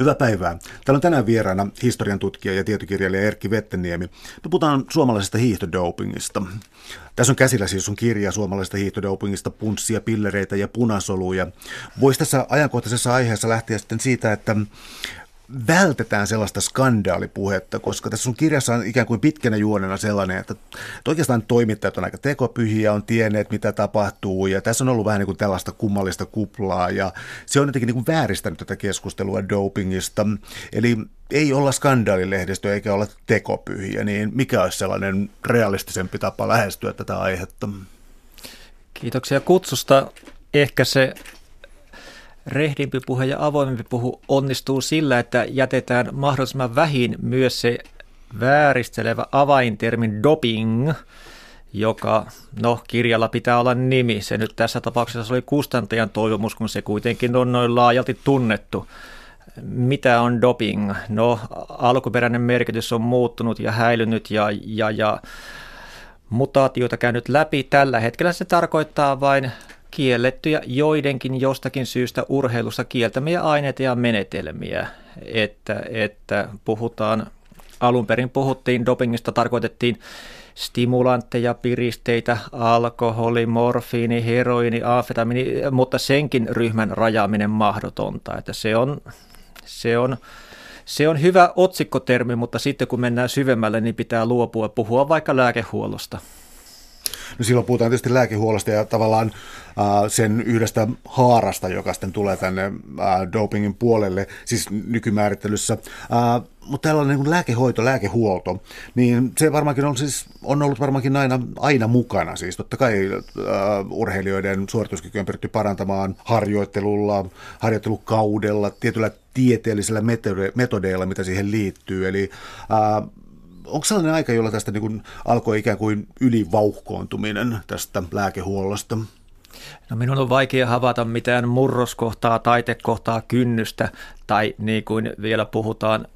Hyvää päivää. Täällä on tänään vieraana historian tutkija ja tietokirjailija Erkki Vetteniemi. Me puhutaan suomalaisesta hiihtodopingista. Tässä on käsillä siis sun kirja suomalaisesta hiihtodopingista, punssia, pillereitä ja punasoluja. Voisi tässä ajankohtaisessa aiheessa lähteä sitten siitä, että vältetään sellaista skandaalipuhetta, koska tässä sun kirjassa on ikään kuin pitkänä juonena sellainen, että, oikeastaan toimittajat on aika tekopyhiä, on tienneet mitä tapahtuu ja tässä on ollut vähän niin kuin tällaista kummallista kuplaa ja se on jotenkin niin kuin vääristänyt tätä keskustelua dopingista. Eli ei olla skandaalilehdistö eikä olla tekopyhiä, niin mikä olisi sellainen realistisempi tapa lähestyä tätä aihetta? Kiitoksia kutsusta. Ehkä se rehdimpi puhe ja avoimempi puhu onnistuu sillä, että jätetään mahdollisimman vähin myös se vääristelevä avaintermin doping, joka, no kirjalla pitää olla nimi. Se nyt tässä tapauksessa oli kustantajan toivomus, kun se kuitenkin on noin laajalti tunnettu. Mitä on doping? No alkuperäinen merkitys on muuttunut ja häilynyt ja, ja, ja mutaatioita käynyt läpi. Tällä hetkellä se tarkoittaa vain kiellettyjä joidenkin jostakin syystä urheilussa kieltämiä aineita ja menetelmiä. Että, että puhutaan, alun perin puhuttiin dopingista, tarkoitettiin stimulantteja, piristeitä, alkoholi, morfiini, heroini, amfetamiini, mutta senkin ryhmän rajaaminen mahdotonta. Että se on, se on se on hyvä otsikkotermi, mutta sitten kun mennään syvemmälle, niin pitää luopua puhua vaikka lääkehuollosta. No silloin puhutaan tietysti lääkehuollosta ja tavallaan sen yhdestä haarasta, joka sitten tulee tänne dopingin puolelle, siis nykymäärittelyssä. Mutta tällainen niin lääkehoito, lääkehuolto, niin se varmaankin on, siis, on ollut varmaankin aina, aina mukana. Siis totta kai urheilijoiden suorituskykyä on pyritty parantamaan harjoittelulla, harjoittelukaudella, tietyllä tieteellisillä metodeilla, mitä siihen liittyy. Eli onko sellainen aika, jolla tästä niin kuin alkoi ikään kuin ylivauhkoontuminen tästä lääkehuollosta? No minun on vaikea havaita mitään murroskohtaa, taitekohtaa, kynnystä tai niin kuin vielä puhutaan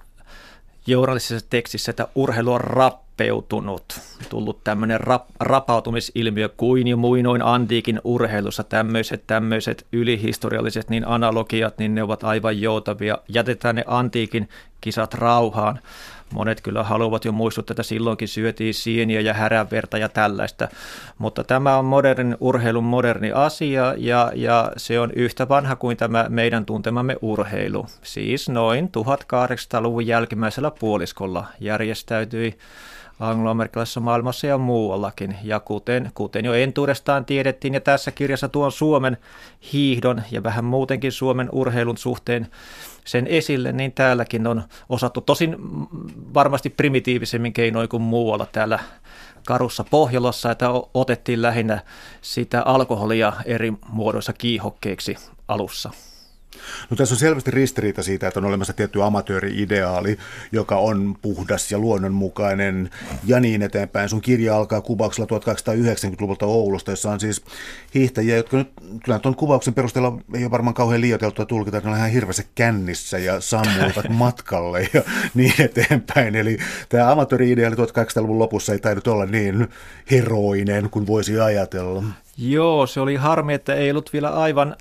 journalistisessa tekstissä, että urheilu on rappeutunut. Tullut tämmöinen rap, rapautumisilmiö kuin jo muinoin antiikin urheilussa. Tämmöiset, tämmöiset ylihistorialliset niin analogiat, niin ne ovat aivan joutavia. Jätetään ne antiikin kisat rauhaan. Monet kyllä haluavat jo muistuttaa, että silloinkin syötiin sieniä ja häränverta ja tällaista, mutta tämä on modernin urheilun moderni asia ja, ja se on yhtä vanha kuin tämä meidän tuntemamme urheilu. Siis noin 1800-luvun jälkimmäisellä puoliskolla järjestäytyi angloamerikkalaisessa maailmassa ja muuallakin. Ja kuten, kuten jo entuudestaan tiedettiin, ja tässä kirjassa tuon Suomen hiihdon ja vähän muutenkin Suomen urheilun suhteen sen esille, niin täälläkin on osattu tosin varmasti primitiivisemmin keinoin kuin muualla täällä karussa Pohjolassa, että otettiin lähinnä sitä alkoholia eri muodoissa kiihokkeeksi alussa. No tässä on selvästi ristiriita siitä, että on olemassa tietty amatööri-ideaali, joka on puhdas ja luonnonmukainen ja niin eteenpäin. Sun kirja alkaa kuvauksella 1890-luvulta Oulusta, jossa on siis hiihtäjiä, jotka nyt kyllä tuon kuvauksen perusteella ei ole varmaan kauhean liioiteltua tulkita, että ne on ihan hirveässä kännissä ja sammuvat matkalle ja niin eteenpäin. Eli tämä amatööri-ideaali 1800-luvun lopussa ei taidut olla niin heroinen kuin voisi ajatella. Joo, se oli harmi, että ei ollut vielä aivan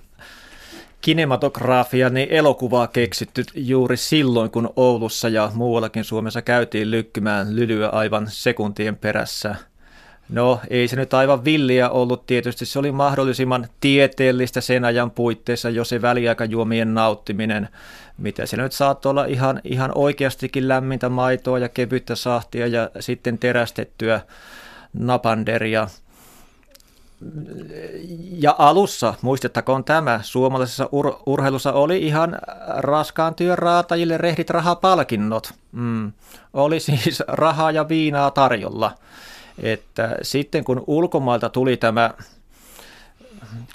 kinematografia, niin elokuvaa keksitty juuri silloin, kun Oulussa ja muuallakin Suomessa käytiin lykkymään lylyä aivan sekuntien perässä. No, ei se nyt aivan villiä ollut tietysti. Se oli mahdollisimman tieteellistä sen ajan puitteissa jo se väliaikajuomien nauttiminen, mitä se nyt saattoi olla ihan, ihan oikeastikin lämmintä maitoa ja kevyttä sahtia ja sitten terästettyä napanderia – ja alussa, muistettakoon tämä, suomalaisessa ur- urheilussa oli ihan raskaan työn raatajille rehdit rahapalkinnot. Mm. Oli siis rahaa ja viinaa tarjolla. Että sitten kun ulkomailta tuli tämä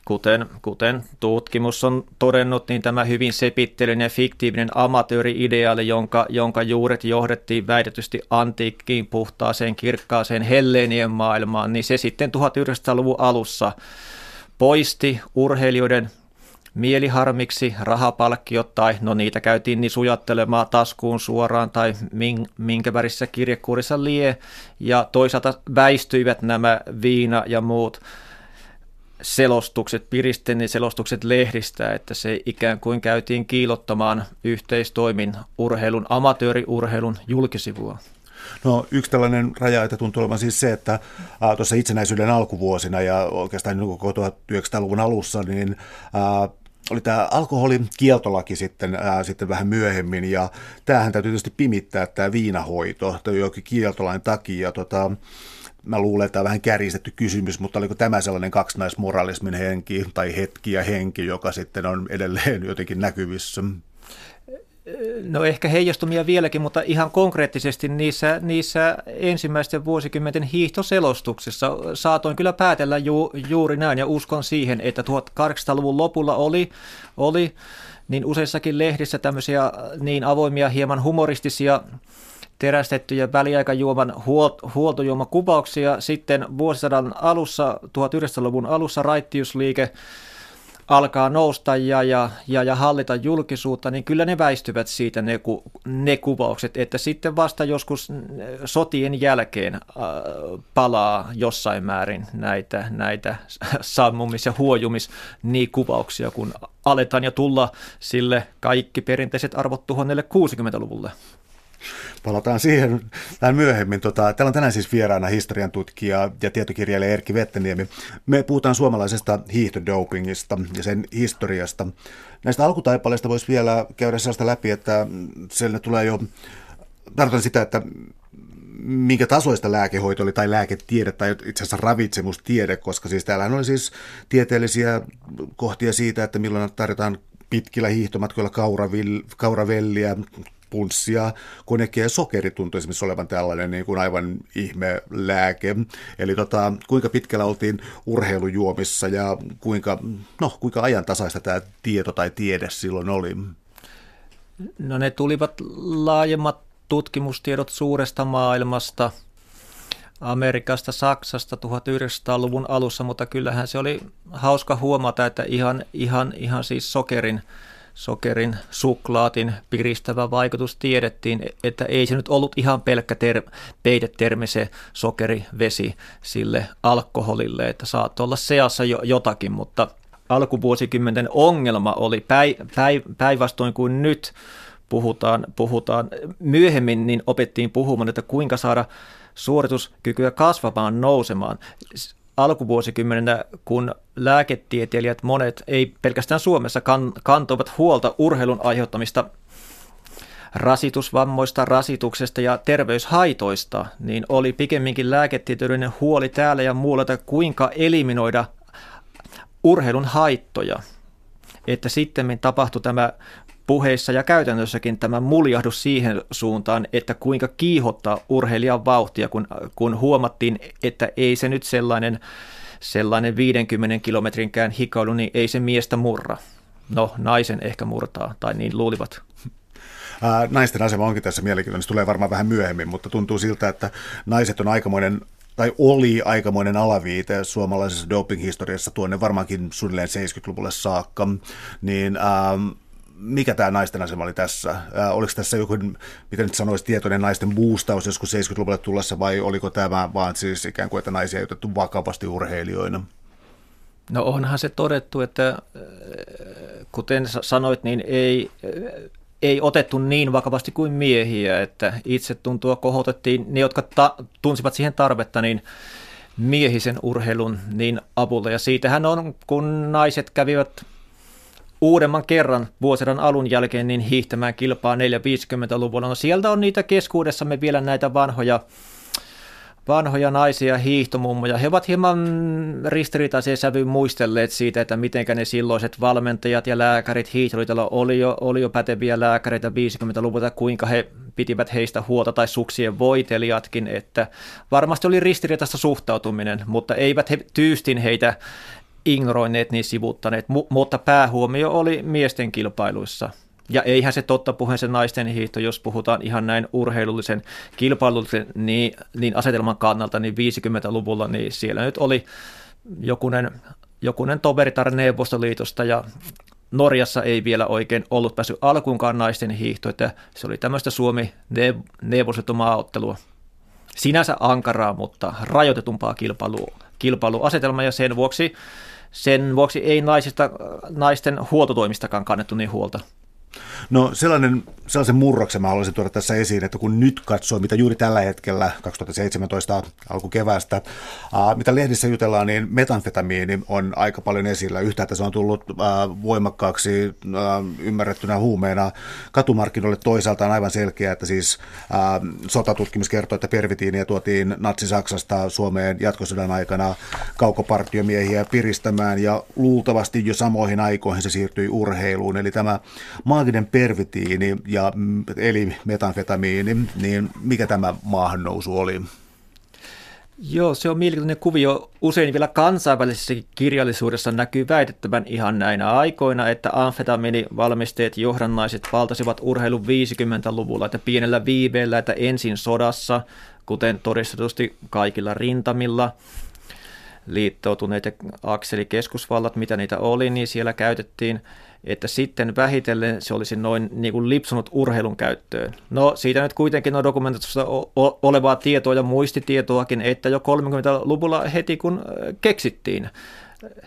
kuten, kuten tutkimus on todennut, niin tämä hyvin sepittelinen ja fiktiivinen amatööri-ideaali, jonka, jonka juuret johdettiin väitetysti antiikkiin puhtaaseen kirkkaaseen helleenien maailmaan, niin se sitten 1900-luvun alussa poisti urheilijoiden mieliharmiksi rahapalkkiot tai no niitä käytiin niin sujattelemaan taskuun suoraan tai minkä värissä kirjekuurissa lie ja toisaalta väistyivät nämä viina ja muut selostukset, Piristeni selostukset lehdistä, että se ikään kuin käytiin kiilottamaan yhteistoimin urheilun, amatööriurheilun julkisivua. No yksi tällainen raja, että tuntuu olevan siis se, että tuossa itsenäisyyden alkuvuosina ja oikeastaan niin koko 1900-luvun alussa, niin ää, oli tämä alkoholikieltolaki sitten, ää, sitten vähän myöhemmin, ja tämähän täytyy tietysti pimittää tämä viinahoito, jokin kieltolain takia, tota, mä luulen, että tämä on vähän kärjistetty kysymys, mutta oliko tämä sellainen kaksinaismoralismin henki tai hetki ja henki, joka sitten on edelleen jotenkin näkyvissä? No ehkä heijastumia vieläkin, mutta ihan konkreettisesti niissä, niissä ensimmäisten vuosikymmenten hiihtoselostuksissa saatoin kyllä päätellä ju, juuri näin ja uskon siihen, että 1800-luvun lopulla oli, oli niin useissakin lehdissä tämmöisiä niin avoimia, hieman humoristisia terästettyjä väliaikajuoman huoltojuomakuvauksia. Sitten vuosisadan alussa, 1900-luvun alussa raittiusliike alkaa nousta ja, ja, ja, ja hallita julkisuutta, niin kyllä ne väistyvät siitä ne, ku, ne kuvaukset, että sitten vasta joskus sotien jälkeen äh, palaa jossain määrin näitä, näitä sammumis- ja huojumis niin kuvauksia, kun aletaan ja tulla sille kaikki perinteiset arvot 1060-luvulle. Palataan siihen vähän myöhemmin. Tota, täällä on tänään siis vieraana historian tutkija ja tietokirjailija Erkki Vetteniemi. Me puhutaan suomalaisesta hiihtodopingista ja sen historiasta. Näistä alkutaipaleista voisi vielä käydä sellaista läpi, että siellä tulee jo, tarkoitan sitä, että minkä tasoista lääkehoito oli tai lääketiede tai itse asiassa ravitsemustiede, koska siis täällähän oli siis tieteellisiä kohtia siitä, että milloin tarjotaan pitkillä hiihtomatkoilla kauravelliä, punssia, konekki ja sokeri tuntui esimerkiksi olevan tällainen niin kuin aivan ihme lääke. Eli tota, kuinka pitkällä oltiin urheilujuomissa ja kuinka, no, kuinka ajantasaista tämä tieto tai tiede silloin oli? No ne tulivat laajemmat tutkimustiedot suuresta maailmasta, Amerikasta, Saksasta 1900-luvun alussa, mutta kyllähän se oli hauska huomata, että ihan, ihan, ihan siis sokerin sokerin, suklaatin piristävä vaikutus tiedettiin, että ei se nyt ollut ihan pelkkä ter- peidetermi se sokerivesi sille alkoholille, että saattoi olla seassa jo jotakin, mutta alkuvuosikymmenten ongelma oli päi, päi, päinvastoin kuin nyt puhutaan, puhutaan. Myöhemmin niin opettiin puhumaan, että kuinka saada suorituskykyä kasvamaan, nousemaan alkuvuosikymmenenä, kun lääketieteilijät monet, ei pelkästään Suomessa, kan, kantoivat huolta urheilun aiheuttamista rasitusvammoista, rasituksesta ja terveyshaitoista, niin oli pikemminkin lääketieteellinen huoli täällä ja muualla, että kuinka eliminoida urheilun haittoja. Että sitten tapahtui tämä puheissa ja käytännössäkin tämä muljahdus siihen suuntaan, että kuinka kiihottaa urheilijan vauhtia, kun, kun huomattiin, että ei se nyt sellainen, sellainen 50 kilometrinkään hikailu, niin ei se miestä murra. No, naisen ehkä murtaa, tai niin luulivat. Naisten asema onkin tässä mielenkiintoinen, se tulee varmaan vähän myöhemmin, mutta tuntuu siltä, että naiset on aikamoinen tai oli aikamoinen alaviite suomalaisessa doping-historiassa tuonne varmaankin suunnilleen 70-luvulle saakka, niin ähm, mikä tämä naisten asema oli tässä? Äh, oliko tässä joku, miten nyt sanoisi, tietoinen naisten boostaus joskus 70-luvulle tullessa, vai oliko tämä vaan siis ikään kuin, että naisia ei otettu vakavasti urheilijoina? No onhan se todettu, että kuten sanoit, niin ei, ei otettu niin vakavasti kuin miehiä, että itse tuntua kohotettiin, ne jotka ta- tunsivat siihen tarvetta, niin miehisen urheilun niin avulla. Ja siitähän on, kun naiset kävivät uudemman kerran vuosisadan alun jälkeen niin hiihtämään kilpaa 450-luvulla. No sieltä on niitä keskuudessamme vielä näitä vanhoja vanhoja naisia hiihtomummoja. He ovat hieman ristiriitaisia sävyyn muistelleet siitä, että miten ne silloiset valmentajat ja lääkärit hiihtoliitolla oli jo, oli jo päteviä lääkäreitä 50-luvulta, kuinka he pitivät heistä huolta tai suksien voitelijatkin, että varmasti oli ristiriitaista suhtautuminen, mutta eivät he tyystin heitä ignoroineet niin sivuttaneet, mutta päähuomio oli miesten kilpailuissa. Ja eihän se totta puheen se naisten hiihto, jos puhutaan ihan näin urheilullisen kilpailullisen niin, niin asetelman kannalta, niin 50-luvulla, niin siellä nyt oli jokunen, jokunen toveritar Neuvostoliitosta ja Norjassa ei vielä oikein ollut päässyt alkuunkaan naisten hiihto, että se oli tämmöistä Suomi-Neuvostoliitto Sinänsä ankaraa, mutta rajoitetumpaa kilpailu, kilpailuasetelmaa ja sen vuoksi sen vuoksi ei naisista, naisten huoltotoimistakaan kannettu niin huolta. No sellainen, sellaisen murroksen mä haluaisin tuoda tässä esiin, että kun nyt katsoo, mitä juuri tällä hetkellä 2017 alkukeväästä, äh, mitä lehdissä jutellaan, niin metanfetamiini on aika paljon esillä. Yhtäältä se on tullut äh, voimakkaaksi äh, ymmärrettynä huumeena katumarkkinoille. Toisaalta on aivan selkeää, että siis äh, sotatutkimus kertoo, että pervitiiniä tuotiin Natsi-Saksasta Suomeen jatkosodan aikana kaukopartiomiehiä piristämään ja luultavasti jo samoihin aikoihin se siirtyi urheiluun. Eli tämä maaginen pervitiini ja mm, eli metanfetamiini, niin mikä tämä maahannousu oli? Joo, se on mielenkiintoinen kuvio. Usein vielä kansainvälisessä kirjallisuudessa näkyy väitettävän ihan näinä aikoina, että amfetamiinivalmisteet johdannaiset valtasivat urheilun 50-luvulla, että pienellä viiveellä, että ensin sodassa, kuten todistetusti kaikilla rintamilla, liittoutuneet ja akselikeskusvallat, mitä niitä oli, niin siellä käytettiin että sitten vähitellen se olisi noin niin kuin lipsunut urheilun käyttöön. No siitä nyt kuitenkin on dokumentoitusta olevaa tietoa ja muistitietoakin, että jo 30-luvulla heti kun keksittiin,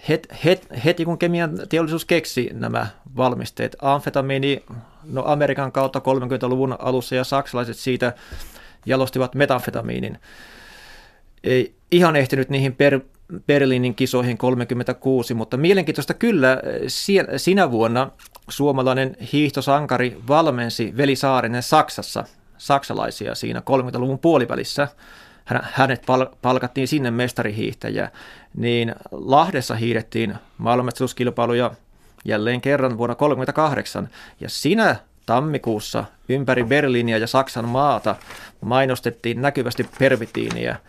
het, het, heti kun kemian teollisuus keksi nämä valmisteet, amfetamiini, no Amerikan kautta 30-luvun alussa ja saksalaiset siitä jalostivat metamfetamiinin. Ei ihan ehtinyt niihin per, Berliinin kisoihin 36, mutta mielenkiintoista kyllä sinä vuonna suomalainen hiihtosankari valmensi Veli Saarinen Saksassa, saksalaisia siinä 30-luvun puolivälissä. Hänet palkattiin sinne mestarihiihtäjä, niin Lahdessa hiihdettiin maailmanmestaruuskilpailuja jälleen kerran vuonna 1938, ja sinä tammikuussa ympäri Berliiniä ja Saksan maata mainostettiin näkyvästi pervitiiniä –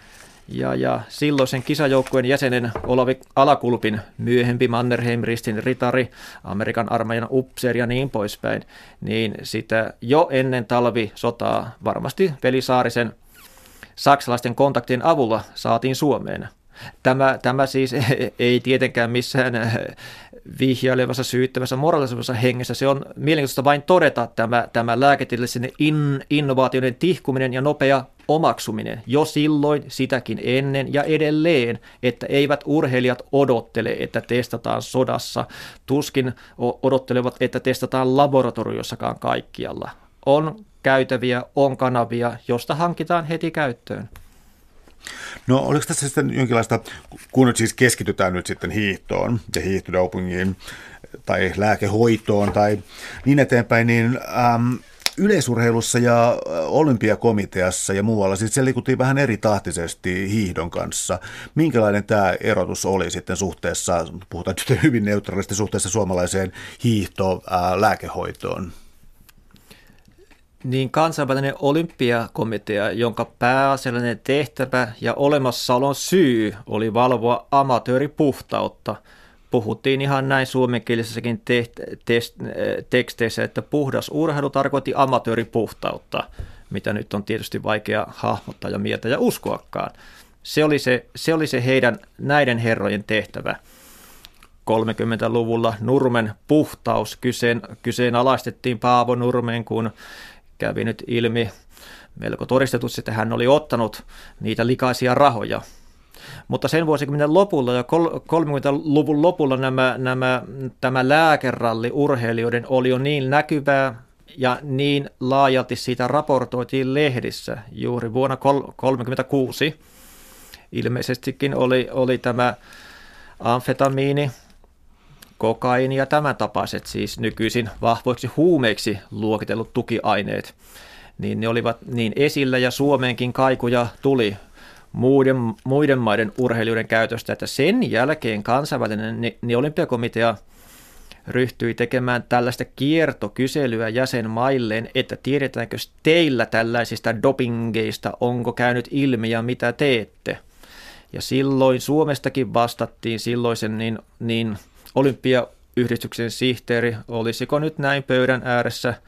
ja, ja silloisen kisajoukkueen jäsenen Olavi Alakulpin myöhempi Mannerheim-ristin ritari, Amerikan armeijan upseeri ja niin poispäin, niin sitä jo ennen talvisotaa varmasti Velisaarisen saksalaisten kontaktien avulla saatiin Suomeen. Tämä, tämä siis ei tietenkään missään vihjailevassa, syyttävässä, moraalisessa hengessä. Se on mielenkiintoista vain todeta tämä, tämä lääketieteellisen in, innovaatioiden tihkuminen ja nopea omaksuminen jo silloin, sitäkin ennen ja edelleen, että eivät urheilijat odottele, että testataan sodassa, tuskin odottelevat, että testataan laboratoriossakaan kaikkialla. On käytäviä, on kanavia, josta hankitaan heti käyttöön. No oliko tässä sitten jonkinlaista, kun nyt siis keskitytään nyt sitten hiihtoon ja hiihtodopingiin tai lääkehoitoon tai niin eteenpäin, niin äm, yleisurheilussa ja olympiakomiteassa ja muualla, siis se liikuttiin vähän eri tahtisesti hiihdon kanssa. Minkälainen tämä erotus oli sitten suhteessa, puhutaan nyt hyvin neutraalisti suhteessa suomalaiseen hiihto-lääkehoitoon? Niin kansainvälinen olympiakomitea, jonka pääasiallinen tehtävä ja olemassaolon syy oli valvoa amatööripuhtautta – puhuttiin ihan näin suomenkielisessäkin teksteissä, että puhdas urheilu tarkoitti amatööripuhtautta, mitä nyt on tietysti vaikea hahmottaa ja mieltä ja uskoakaan. Se oli se, se, oli se heidän näiden herrojen tehtävä. 30-luvulla Nurmen puhtaus kyseen, kyseenalaistettiin Paavo Nurmeen, kun kävi nyt ilmi melko todistetusti, että hän oli ottanut niitä likaisia rahoja – mutta sen vuosikymmenen lopulla ja 30-luvun lopulla nämä, nämä, tämä lääkeralli urheilijoiden oli jo niin näkyvää ja niin laajalti siitä raportoitiin lehdissä juuri vuonna 1936. Ilmeisestikin oli, oli tämä amfetamiini, kokaini ja tämän tapaiset siis nykyisin vahvoiksi huumeiksi luokitellut tukiaineet, niin ne olivat niin esillä ja Suomeenkin kaikuja tuli muiden, muiden maiden urheilijoiden käytöstä, että sen jälkeen kansainvälinen niin olympiakomitea ryhtyi tekemään tällaista kiertokyselyä jäsenmailleen, että tiedetäänkö teillä tällaisista dopingeista, onko käynyt ilmi ja mitä teette. Ja silloin Suomestakin vastattiin silloisen niin, niin olympiayhdistyksen sihteeri, olisiko nyt näin pöydän ääressä –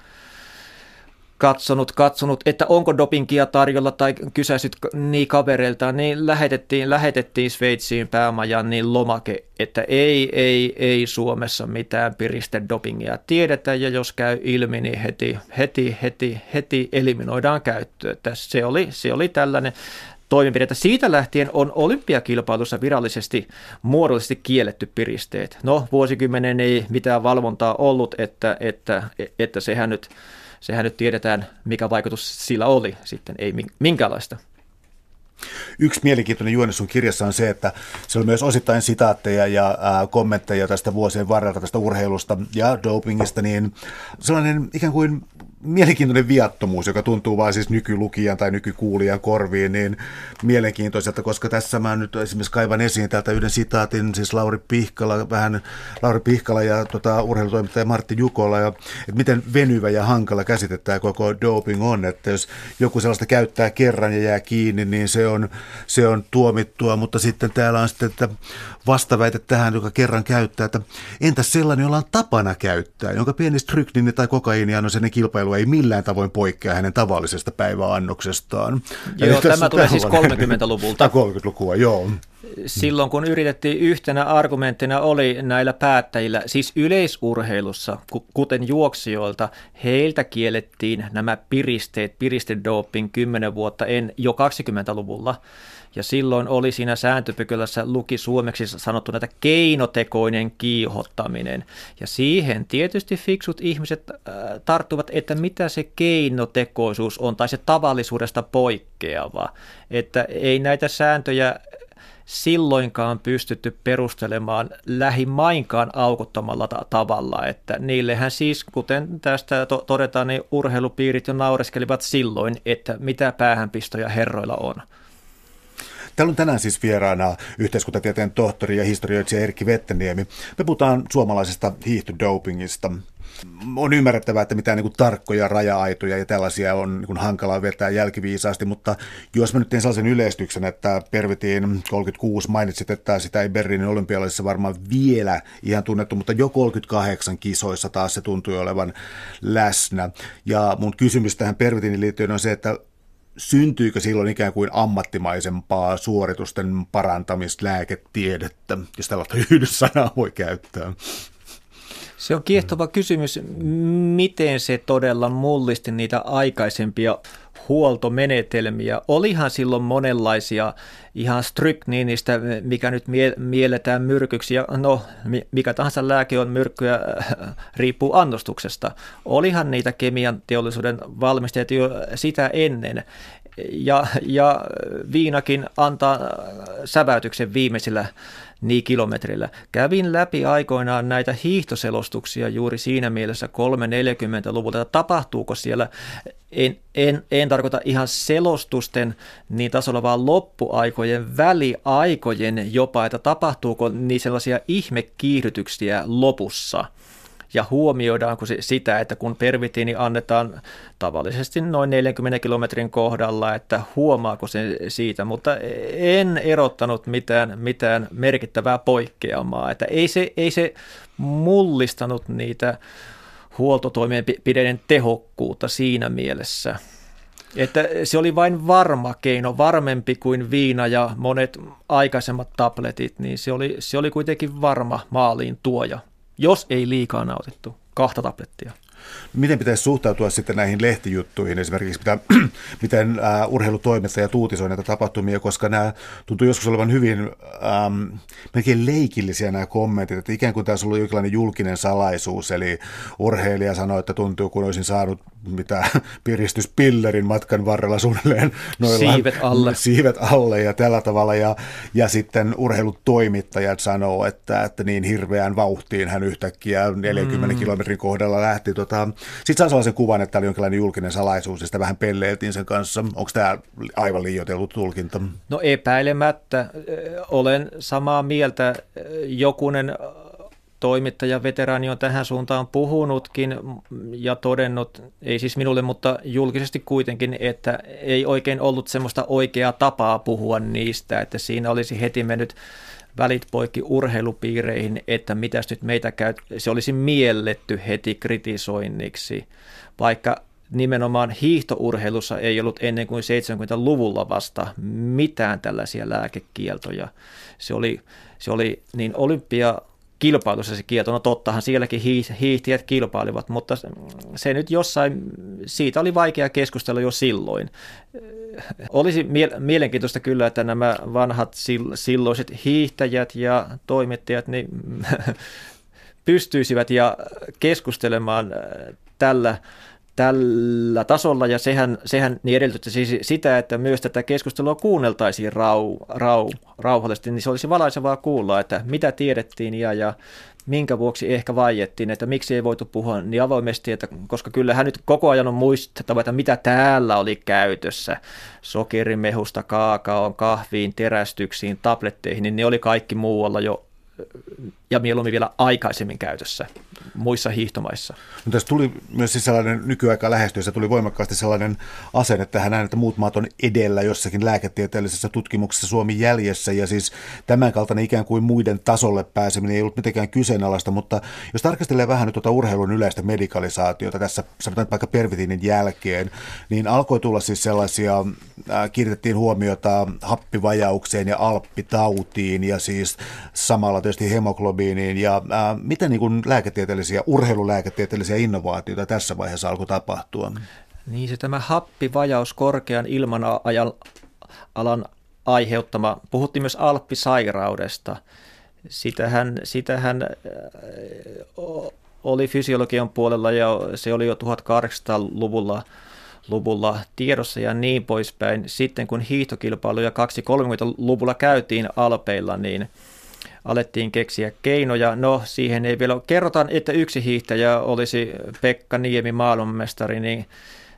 katsonut, katsonut, että onko dopingia tarjolla tai kysäisyt niin kavereilta, niin lähetettiin, lähetettiin Sveitsiin päämajan niin lomake, että ei, ei, ei Suomessa mitään piriste dopingia tiedetä ja jos käy ilmi, niin heti, heti, heti, heti eliminoidaan käyttöä. Se, oli, se oli tällainen, toimenpidettä. Siitä lähtien on olympiakilpailussa virallisesti muodollisesti kielletty piristeet. No, vuosikymmenen ei mitään valvontaa ollut, että, että, että sehän, nyt, sehän nyt tiedetään, mikä vaikutus sillä oli sitten, ei minkäänlaista. Yksi mielenkiintoinen juonne sun kirjassa on se, että se on myös osittain sitaatteja ja ää, kommentteja tästä vuosien varrelta tästä urheilusta ja dopingista, niin sellainen ikään kuin mielenkiintoinen viattomuus, joka tuntuu vain siis nykylukijan tai nykykuulijan korviin, niin mielenkiintoiselta, koska tässä mä nyt esimerkiksi kaivan esiin täältä yhden sitaatin, siis Lauri Pihkala, vähän Lauri Pihkala ja tota, urheilutoimittaja Martti Jukola, ja, että miten venyvä ja hankala käsite tämä koko doping on, että jos joku sellaista käyttää kerran ja jää kiinni, niin se on, se on tuomittua, mutta sitten täällä on sitten että vastaväite tähän, joka kerran käyttää, että entäs sellainen, jolla on tapana käyttää, jonka pieni stryknini tai kokaiiniannosen kilpailu ei millään tavoin poikkea hänen tavallisesta päiväannoksestaan. Joo, tämä tulee siis 30-luvulta. 30-lukua, joo. Silloin kun yritettiin yhtenä argumenttina oli näillä päättäjillä, siis yleisurheilussa, kuten juoksijoilta, heiltä kiellettiin nämä piristeet, piristedoping 10 vuotta en, jo 20-luvulla. Ja silloin oli siinä sääntöpykälässä luki suomeksi sanottu näitä keinotekoinen kiihottaminen. Ja siihen tietysti fiksut ihmiset äh, tarttuvat, että mitä se keinotekoisuus on tai se tavallisuudesta poikkeava. Että ei näitä sääntöjä silloinkaan pystytty perustelemaan lähimainkaan aukottomalla ta- tavalla, että niillehän siis, kuten tästä to- todetaan, niin urheilupiirit jo naureskelivat silloin, että mitä päähänpistoja herroilla on. Täällä on tänään siis vieraana yhteiskuntatieteen tohtori ja historioitsija Erkki Vetteniemi. Me puhutaan suomalaisesta hiihtodopingista. On ymmärrettävää, että mitään niin tarkkoja raja-aitoja ja tällaisia on niin hankalaa vetää jälkiviisaasti, mutta jos mä nyt teen sellaisen yleistyksen, että Pervitiin 36 mainitsit, että sitä ei Berliinin olympialaisissa varmaan vielä ihan tunnettu, mutta jo 38 kisoissa taas se tuntui olevan läsnä. Ja mun kysymys tähän Pervitiinin liittyen on se, että syntyykö silloin ikään kuin ammattimaisempaa suoritusten parantamislääketiedettä, jos tällaista yhdyssanaa voi käyttää? Se on kiehtova kysymys, miten se todella mullisti niitä aikaisempia huoltomenetelmiä. Olihan silloin monenlaisia ihan strykniinistä, mikä nyt mie- mielletään myrkyksi, ja no mikä tahansa lääke on myrkkyä, riippuu annostuksesta. Olihan niitä kemian teollisuuden valmistajat jo sitä ennen, ja, ja viinakin antaa säväytyksen viimeisillä niin kilometrillä. Kävin läpi aikoinaan näitä hiihtoselostuksia juuri siinä mielessä 340-luvulta, että tapahtuuko siellä, en, en, en tarkoita ihan selostusten niin tasolla, vaan loppuaikojen, väliaikojen jopa, että tapahtuuko niin sellaisia ihmekiihdytyksiä lopussa – ja huomioidaanko se sitä, että kun pervitiini annetaan tavallisesti noin 40 kilometrin kohdalla, että huomaako se siitä, mutta en erottanut mitään, mitään merkittävää poikkeamaa, että ei se, ei se mullistanut niitä huoltotoimenpiteiden tehokkuutta siinä mielessä. Että se oli vain varma keino, varmempi kuin viina ja monet aikaisemmat tabletit, niin se oli, se oli kuitenkin varma maaliin tuoja jos ei liikaa nautittu, kahta tablettia. Miten pitäisi suhtautua sitten näihin lehtijuttuihin, esimerkiksi mitä, miten uh, urheilutoimittajat uutisoi näitä tapahtumia, koska nämä tuntuu joskus olevan hyvin ähm, melkein leikillisiä nämä kommentit, että ikään kuin tässä on ollut jonkinlainen julkinen salaisuus, eli urheilija sanoi, että tuntuu kun olisin saanut mitä piristyspillerin matkan varrella suunnilleen noilla siivet alle. siivet alle ja tällä tavalla. Ja, ja sitten urheilutoimittajat sanoo, että, että niin hirveään vauhtiin hän yhtäkkiä 40 mm. kilometrin kohdalla lähti. Tota, sitten saa sellaisen kuvan, että tämä oli jonkinlainen julkinen salaisuus ja sitä vähän pelleiltiin sen kanssa. Onko tämä aivan liioitellut tulkinta? No epäilemättä. Olen samaa mieltä. Jokunen toimittaja, veteraani on tähän suuntaan puhunutkin ja todennut, ei siis minulle, mutta julkisesti kuitenkin, että ei oikein ollut semmoista oikeaa tapaa puhua niistä, että siinä olisi heti mennyt välit poikki urheilupiireihin, että mitäs nyt meitä käy, se olisi mielletty heti kritisoinniksi, vaikka nimenomaan hiihtourheilussa ei ollut ennen kuin 70-luvulla vasta mitään tällaisia lääkekieltoja. Se oli, se oli niin olympia kilpailussa se kieto. No tottahan sielläkin hiihtijät kilpailivat, mutta se nyt jossain siitä oli vaikea keskustella jo silloin. Olisi mielenkiintoista kyllä, että nämä vanhat silloiset hiihtäjät ja toimittajat niin pystyisivät ja keskustelemaan tällä tällä tasolla, ja sehän, sehän niin edellytti siis sitä, että myös tätä keskustelua kuunneltaisiin rau, rau, rauhallisesti, niin se olisi valaisevaa kuulla, että mitä tiedettiin ja, ja minkä vuoksi ehkä vaiettiin, että miksi ei voitu puhua niin avoimesti, että, koska kyllähän nyt koko ajan on muistettava, että mitä täällä oli käytössä, sokerimehusta, kaakaoon, kahviin, terästyksiin, tabletteihin, niin ne oli kaikki muualla jo ja mieluummin vielä aikaisemmin käytössä muissa hiihtomaissa. No tässä tuli myös siis sellainen nykyaika lähestyessä tuli voimakkaasti sellainen asenne tähän näin, että muut maat on edellä jossakin lääketieteellisessä tutkimuksessa Suomi jäljessä ja siis tämän kaltainen ikään kuin muiden tasolle pääseminen ei ollut mitenkään kyseenalaista, mutta jos tarkastelee vähän nyt tuota urheilun yleistä medikalisaatiota tässä sanotaan vaikka Pervitinin jälkeen, niin alkoi tulla siis sellaisia, äh, kiinnitettiin huomiota happivajaukseen ja alppitautiin ja siis samalla tietysti hemoglobiiniin ja äh, miten niin kuin lääketieteellisiä, urheilulääketieteellisiä innovaatioita tässä vaiheessa alkoi tapahtua? Niin se tämä happivajaus korkean ilmanajan alan aiheuttama, puhuttiin myös alppisairaudesta. Sitähän, sitähän äh, oli fysiologian puolella ja se oli jo 1800-luvulla luvulla tiedossa ja niin poispäin. Sitten kun hiihtokilpailuja 230-luvulla käytiin Alpeilla, niin – alettiin keksiä keinoja. No siihen ei vielä kerrotaan, että yksi hiihtäjä olisi Pekka Niemi maailmanmestari, niin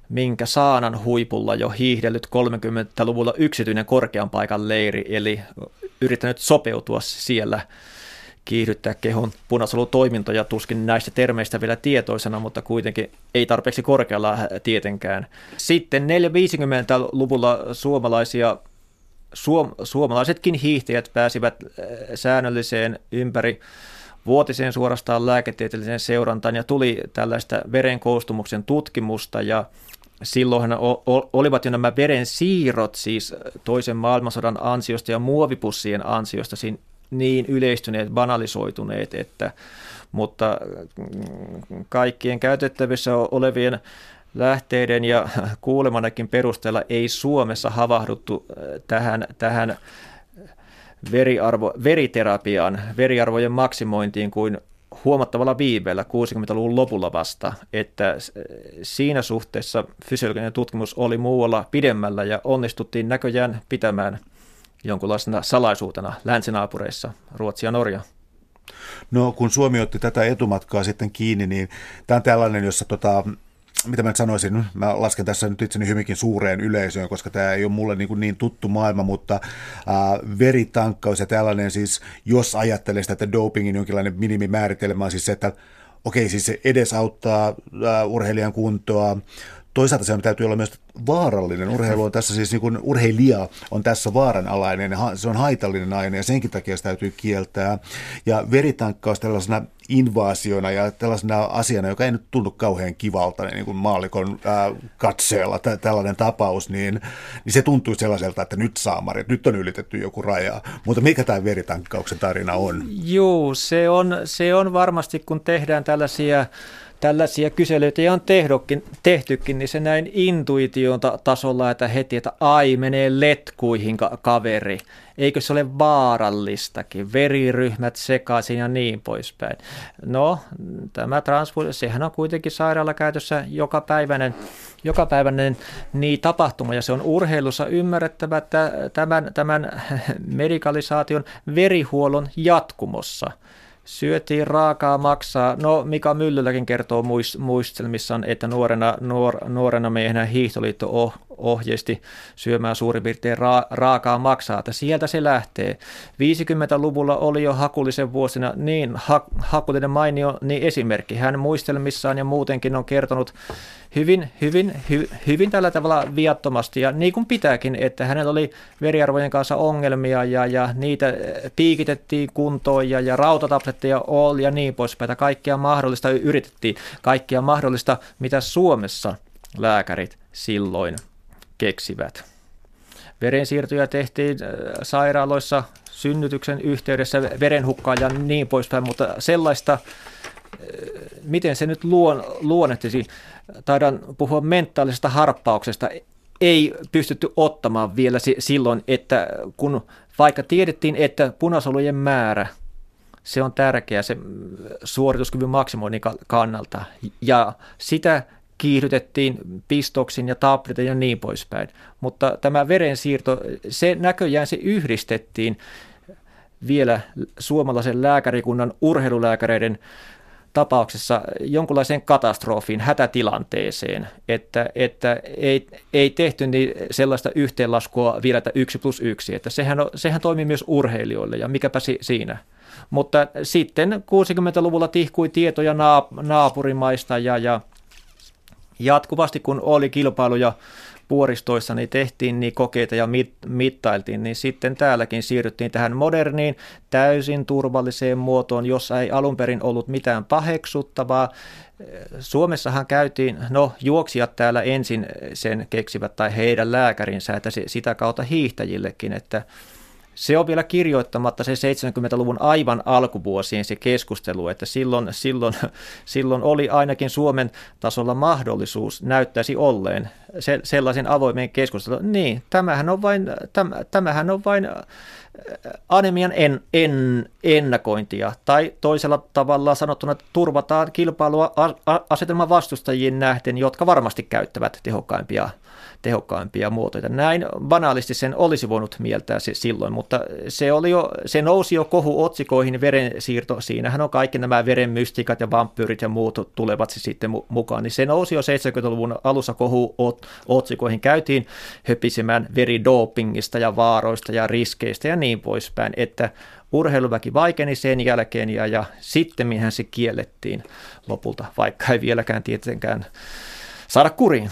minkä saanan huipulla jo hiihdellyt 30-luvulla yksityinen korkean paikan leiri, eli yrittänyt sopeutua siellä kiihdyttää kehon punasolutoimintoja, tuskin näistä termeistä vielä tietoisena, mutta kuitenkin ei tarpeeksi korkealla tietenkään. Sitten 450-luvulla suomalaisia suom- suomalaisetkin hiihtäjät pääsivät äh, säännölliseen ympäri vuotiseen suorastaan lääketieteelliseen seurantaan ja tuli tällaista verenkoostumuksen tutkimusta ja silloinhan olivat jo nämä veren siirrot siis toisen maailmansodan ansiosta ja muovipussien ansiosta niin yleistyneet, banalisoituneet, että mutta mm, kaikkien käytettävissä olevien lähteiden ja kuulemanakin perusteella ei Suomessa havahduttu äh, tähän, tähän veriarvo, veriterapiaan, veriarvojen maksimointiin kuin huomattavalla viiveellä 60-luvun lopulla vasta, että äh, siinä suhteessa fysiologinen tutkimus oli muualla pidemmällä ja onnistuttiin näköjään pitämään jonkunlaisena salaisuutena länsinaapureissa, Ruotsi ja Norja. No kun Suomi otti tätä etumatkaa sitten kiinni, niin tämä on tällainen, jossa tota, mitä mä nyt sanoisin, mä lasken tässä nyt itseni hyvinkin suureen yleisöön, koska tämä ei ole mulle niin, niin tuttu maailma, mutta äh, veritankkaus ja tällainen siis, jos ajattelee sitä, että dopingin jonkinlainen minimimääritelmä on siis se, että okei, siis se edesauttaa äh, urheilijan kuntoa, toisaalta se täytyy olla myös vaarallinen. Urheilu on tässä siis niin kuin urheilija on tässä vaaranalainen se on haitallinen aine ja senkin takia se täytyy kieltää. Ja veritankkaus tällaisena invaasiona ja tällaisena asiana, joka ei nyt tunnu kauhean kivalta niin kuin maalikon ää, katseella tä, tällainen tapaus, niin, niin se tuntuu sellaiselta, että nyt saamari, nyt on ylitetty joku raja. Mutta mikä tämä veritankkauksen tarina on? Joo, se on, se on varmasti, kun tehdään tällaisia tällaisia kyselyitä on tehdokin, tehtykin, niin se näin intuition tasolla, että heti, että ai menee letkuihin ka- kaveri. Eikö se ole vaarallistakin? Veriryhmät sekaisin ja niin poispäin. No, tämä transfuusio, sehän on kuitenkin sairaalakäytössä joka päiväinen, joka päiväinen niin tapahtuma, ja se on urheilussa ymmärrettävä että tämän, tämän medikalisaation verihuollon jatkumossa – Syötiin raakaa maksaa. No Mika Myllylläkin kertoo muistelmissaan, että nuorena, nuor, nuorena miehenä hiihtoliitto oh, ohjeisti syömään suurin piirtein ra, raakaa maksaa, että sieltä se lähtee. 50-luvulla oli jo hakullisen vuosina niin ha, hakullinen mainio niin esimerkki. Hän muistelmissaan ja muutenkin on kertonut hyvin, hyvin, hy, hyvin tällä tavalla viattomasti ja niin kuin pitääkin, että hänellä oli veriarvojen kanssa ongelmia ja, ja niitä eh, piikitettiin kuntoon ja, ja rautatabletteja oli ja niin poispäin. Kaikkia mahdollista yritettiin, kaikkia mahdollista, mitä Suomessa lääkärit silloin keksivät. Verensiirtoja tehtiin äh, sairaaloissa synnytyksen yhteydessä, verenhukkaa ja niin poispäin, mutta sellaista miten se nyt luon, luonnehtisi, taidan puhua mentaalisesta harppauksesta, ei pystytty ottamaan vielä silloin, että kun vaikka tiedettiin, että punasolujen määrä, se on tärkeä se suorituskyvyn maksimoinnin kannalta, ja sitä kiihdytettiin pistoksin ja tabletin ja niin poispäin. Mutta tämä verensiirto, se näköjään se yhdistettiin vielä suomalaisen lääkärikunnan urheilulääkäreiden tapauksessa jonkunlaiseen katastrofiin, hätätilanteeseen, että, että ei, ei tehty niin sellaista yhteenlaskua vielä, että yksi plus yksi, että sehän, on, sehän toimii myös urheilijoille ja mikäpä si, siinä. Mutta sitten 60-luvulla tihkui tietoja naapurimaista ja, ja jatkuvasti kun oli kilpailuja vuoristoissa niin tehtiin niin kokeita ja mit, mittailtiin, niin sitten täälläkin siirryttiin tähän moderniin, täysin turvalliseen muotoon, jossa ei alun perin ollut mitään paheksuttavaa. Suomessahan käytiin, no juoksijat täällä ensin sen keksivät tai heidän lääkärinsä, että sitä kautta hiihtäjillekin, että se on vielä kirjoittamatta se 70-luvun aivan alkuvuosien se keskustelu, että silloin, silloin, silloin oli ainakin Suomen tasolla mahdollisuus näyttäisi olleen se, sellaisen avoimen keskustelun. Niin, tämähän on vain, täm, tämähän on vain anemian en, en, ennakointia, tai toisella tavalla sanottuna, että turvataan kilpailua asetelman vastustajiin nähden, jotka varmasti käyttävät tehokkaimpia tehokkaimpia muotoja. Näin banaalisti sen olisi voinut mieltää se silloin, mutta se, oli jo, se nousi jo kohu otsikoihin verensiirto. Siinähän on kaikki nämä verenmystikat ja vampyyrit ja muut tulevat se sitten mukaan. Niin se nousi jo 70-luvun alussa kohu otsikoihin. Käytiin höpisemään veridopingista ja vaaroista ja riskeistä ja niin poispäin, että urheiluväki vaikeni sen jälkeen ja, ja sitten mihän se kiellettiin lopulta, vaikka ei vieläkään tietenkään saada kuriin.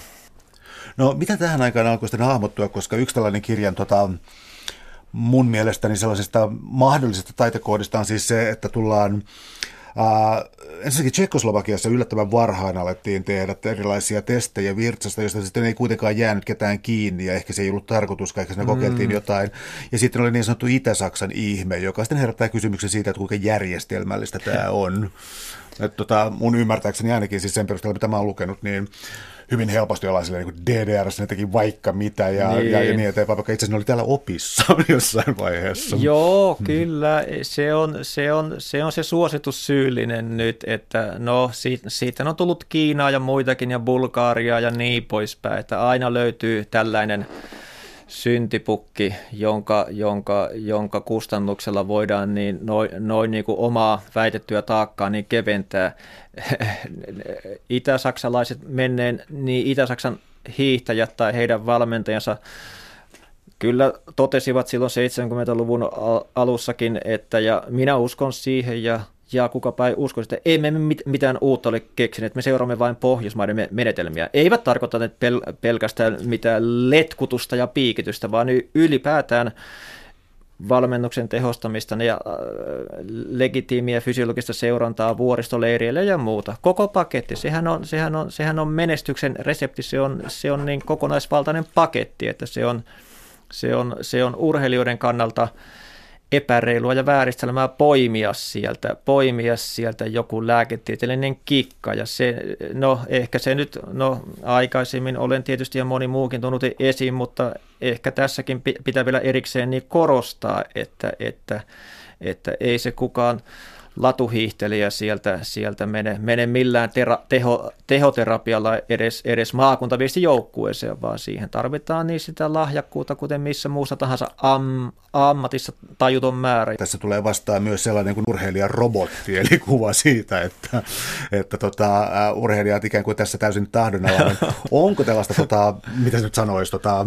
No mitä tähän aikaan alkoi sitten hahmottua, koska yksi tällainen kirjan tota, mun mielestäni sellaisesta mahdollisesta taitekoodista on siis se, että tullaan Uh, ensinnäkin Tsekoslovakiassa yllättävän varhain alettiin tehdä erilaisia testejä virtsasta, joista sitten ei kuitenkaan jäänyt ketään kiinni ja ehkä se ei ollut tarkoitus, ehkä siinä mm. kokeiltiin jotain. Ja sitten oli niin sanottu Itä-Saksan ihme, joka sitten herättää kysymyksen siitä, että kuinka järjestelmällistä tämä on. Et tota, mun ymmärtääkseni ainakin siis sen perusteella, mitä mä oon lukenut, niin hyvin helposti ollaan silleen niin DDR, ne teki vaikka mitä ja niin, ja, ja niin eteenpäin, vaikka itse asiassa ne oli täällä opissa jossain vaiheessa. Joo, kyllä. Se on se, on, se, on se suositus syyllinen nyt, että no siitä, siitä on tullut Kiinaa ja muitakin ja Bulgaaria ja niin poispäin, että aina löytyy tällainen syntipukki, jonka, jonka, jonka kustannuksella voidaan niin noin, noin niin kuin omaa väitettyä taakkaa niin keventää. Itä-saksalaiset menneen, niin Itä-Saksan hiihtäjät tai heidän valmentajansa kyllä totesivat silloin 70-luvun alussakin, että ja minä uskon siihen ja ja kukapa ei usko, että emme me mitään uutta ole keksineet, me seuraamme vain pohjoismaiden menetelmiä. Eivät tarkoittaneet pel- pelkästään mitään letkutusta ja piikitystä, vaan ylipäätään valmennuksen tehostamista ja äh, legitiimiä fysiologista seurantaa vuoristoleireille ja muuta. Koko paketti, sehän on, sehän on, sehän on menestyksen resepti, se on, se on niin kokonaisvaltainen paketti, että se on, se on, se on urheilijoiden kannalta – epäreilua ja vääristelmää poimia sieltä, poimia sieltä joku lääketieteellinen kikka. Ja se, no ehkä se nyt, no aikaisemmin olen tietysti ja moni muukin tunnut esiin, mutta ehkä tässäkin pitää vielä erikseen niin korostaa, että, että, että ei se kukaan latuhiihtelijä sieltä, sieltä mene, mene millään tera, teho, tehoterapialla edes, edes joukkueeseen, vaan siihen tarvitaan niin sitä lahjakkuutta, kuten missä muussa tahansa am, ammatissa tajuton määrä. Tässä tulee vastaan myös sellainen kuin urheilijan robotti, eli kuva siitä, että, että tota, uh, urheilijat ikään kuin tässä täysin tahdonalainen. Onko tällaista, tota, mitä nyt sanoisi, tota,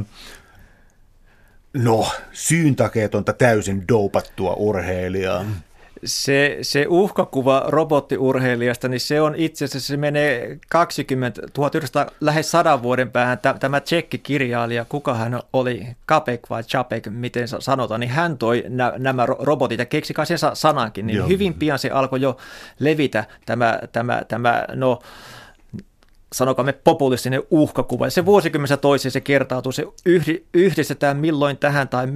no, syyntakeetonta täysin doupattua urheilijaa? Se, se uhkakuva robottiurheilijasta, niin se on itse asiassa, se menee 20, 1900, lähes sadan vuoden päähän. Tämä tsekkikirjailija, kuka hän oli, Kapek vai Chapek, miten sanotaan, niin hän toi nä, nämä robotit ja keksi kai sen sanankin. Niin hyvin pian se alkoi jo levitä tämä, tämä, tämä no, sanokamme populistinen uhkakuva. Se vuosikymmenessä toiseen se kertautuu, se yhdistetään milloin tähän tai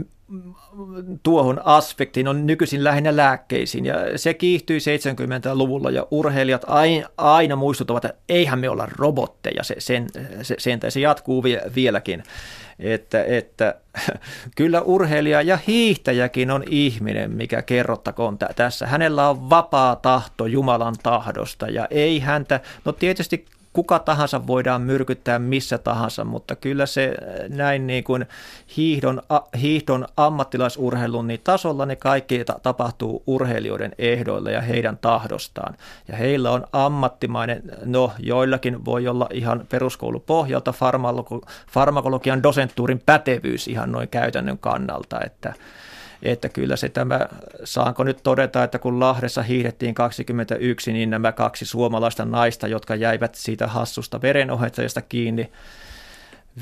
tuohon aspektiin on nykyisin lähinnä lääkkeisiin ja se kiihtyi 70-luvulla ja urheilijat aina, muistuttavat, että eihän me olla robotteja, se, sen, se, sen, se jatkuu vieläkin. Että, että kyllä urheilija ja hiihtäjäkin on ihminen, mikä kerrottakoon tässä. Hänellä on vapaa tahto Jumalan tahdosta ja ei häntä, no tietysti kuka tahansa voidaan myrkyttää missä tahansa, mutta kyllä se äh, näin niin kuin hiihdon, hiihdon ammattilaisurheilun niin tasolla ne kaikki tapahtuu urheilijoiden ehdoilla ja heidän tahdostaan. Ja heillä on ammattimainen, no joillakin voi olla ihan peruskoulupohjalta farmakologian dosenttuurin pätevyys ihan noin käytännön kannalta, että että kyllä se tämä, saanko nyt todeta, että kun Lahdessa hiihdettiin 21, niin nämä kaksi suomalaista naista, jotka jäivät siitä hassusta verenohjattajasta kiinni,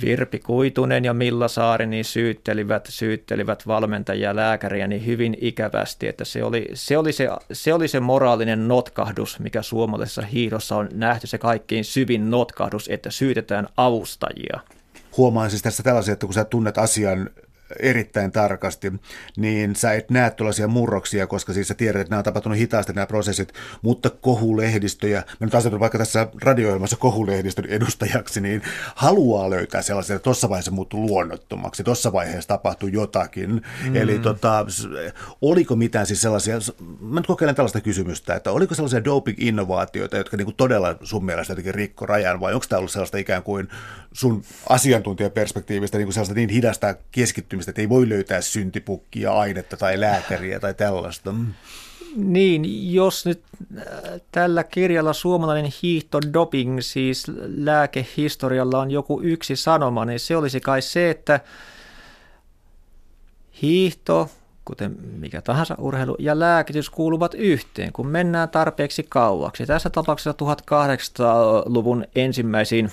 Virpi Kuitunen ja Milla Saari niin syyttelivät, syyttelivät valmentajia lääkäriä niin hyvin ikävästi, että se oli, se, oli se, se oli se moraalinen notkahdus, mikä suomalaisessa hiidossa on nähty, se kaikkein syvin notkahdus, että syytetään avustajia. Huomaan siis tässä tällaisia, että kun sä tunnet asian erittäin tarkasti, niin sä et näe tuollaisia murroksia, koska siis sä tiedät, että nämä on tapahtunut hitaasti nämä prosessit, mutta kohulehdistöjä, mä nyt asetun vaikka tässä radio kohulehdistön edustajaksi, niin haluaa löytää sellaisia, että tuossa vaiheessa muuttuu luonnottomaksi, tuossa vaiheessa tapahtuu jotakin. Mm. Eli tota, oliko mitään siis sellaisia, mä nyt kokeilen tällaista kysymystä, että oliko sellaisia doping-innovaatioita, jotka niin kuin todella sun mielestä jotenkin rikko rajan, vai onko tämä ollut sellaista ikään kuin sun asiantuntijaperspektiivistä niin kuin sellaista niin hidasta keskittymistä, että ei voi löytää syntipukkia, ainetta tai lääkäriä tai tällaista? Mm. Niin, jos nyt äh, tällä kirjalla suomalainen hiihto doping, siis lääkehistorialla on joku yksi sanoma, niin se olisi kai se, että hiihto, kuten mikä tahansa urheilu ja lääkitys kuuluvat yhteen, kun mennään tarpeeksi kauaksi. Tässä tapauksessa 1800-luvun ensimmäisiin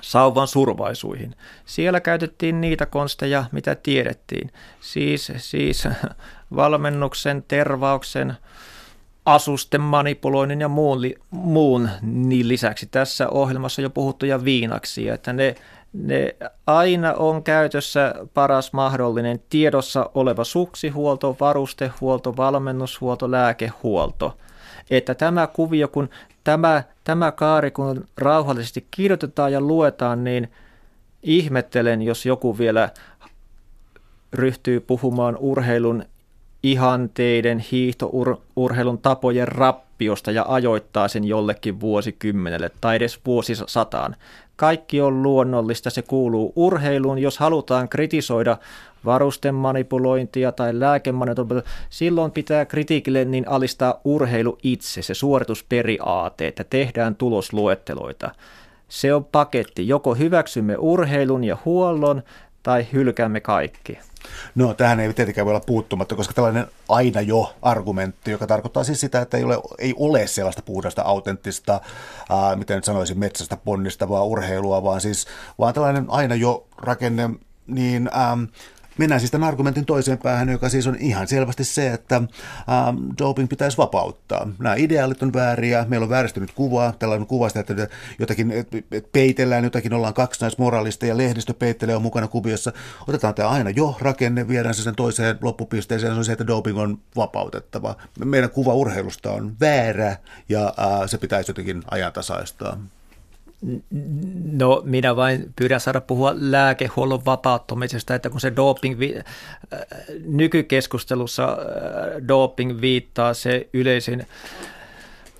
sauvan survaisuihin. Siellä käytettiin niitä konsteja, mitä tiedettiin. Siis, siis valmennuksen, tervauksen, asusten manipuloinnin ja muun, muun niin lisäksi. Tässä ohjelmassa jo puhuttuja viinaksia, että ne, ne aina on käytössä paras mahdollinen tiedossa oleva suksihuolto, varustehuolto, valmennushuolto, lääkehuolto. Että tämä kuvio, kun tämä, tämä kaari, kun rauhallisesti kirjoitetaan ja luetaan, niin ihmettelen, jos joku vielä ryhtyy puhumaan urheilun ihanteiden, hiihtourheilun tapojen rappiosta ja ajoittaa sen jollekin vuosikymmenelle tai edes vuosisataan. Kaikki on luonnollista, se kuuluu urheiluun. Jos halutaan kritisoida varusten manipulointia tai lääkemanipulointia, silloin pitää kritiikille niin alistaa urheilu itse, se suoritusperiaate, että tehdään tulosluetteloita. Se on paketti. Joko hyväksymme urheilun ja huollon tai hylkäämme kaikki. No tähän ei tietenkään voi olla puuttumatta, koska tällainen aina jo argumentti, joka tarkoittaa siis sitä, että ei ole, ei ole sellaista puhdasta, autenttista, ää, miten nyt sanoisin, metsästä ponnistavaa urheilua, vaan siis vaan tällainen aina jo rakenne, niin ähm, Mennään siis tämän argumentin toiseen päähän, joka siis on ihan selvästi se, että ähm, doping pitäisi vapauttaa. Nämä ideaalit on vääriä, meillä on vääristynyt kuva, tällainen kuva sitä, että jotakin peitellään, jotakin ollaan kaksinaismoraalista ja lehdistö peittelee on mukana kuviossa. Otetaan tämä aina jo rakenne, viedään se sen toiseen loppupisteeseen, se on se, että doping on vapautettava. Meidän kuva urheilusta on väärä ja äh, se pitäisi jotenkin ajantasaistaa. No minä vain pyydän saada puhua lääkehuollon vapauttumisesta, että kun se doping, äh, nykykeskustelussa äh, doping viittaa se yleisin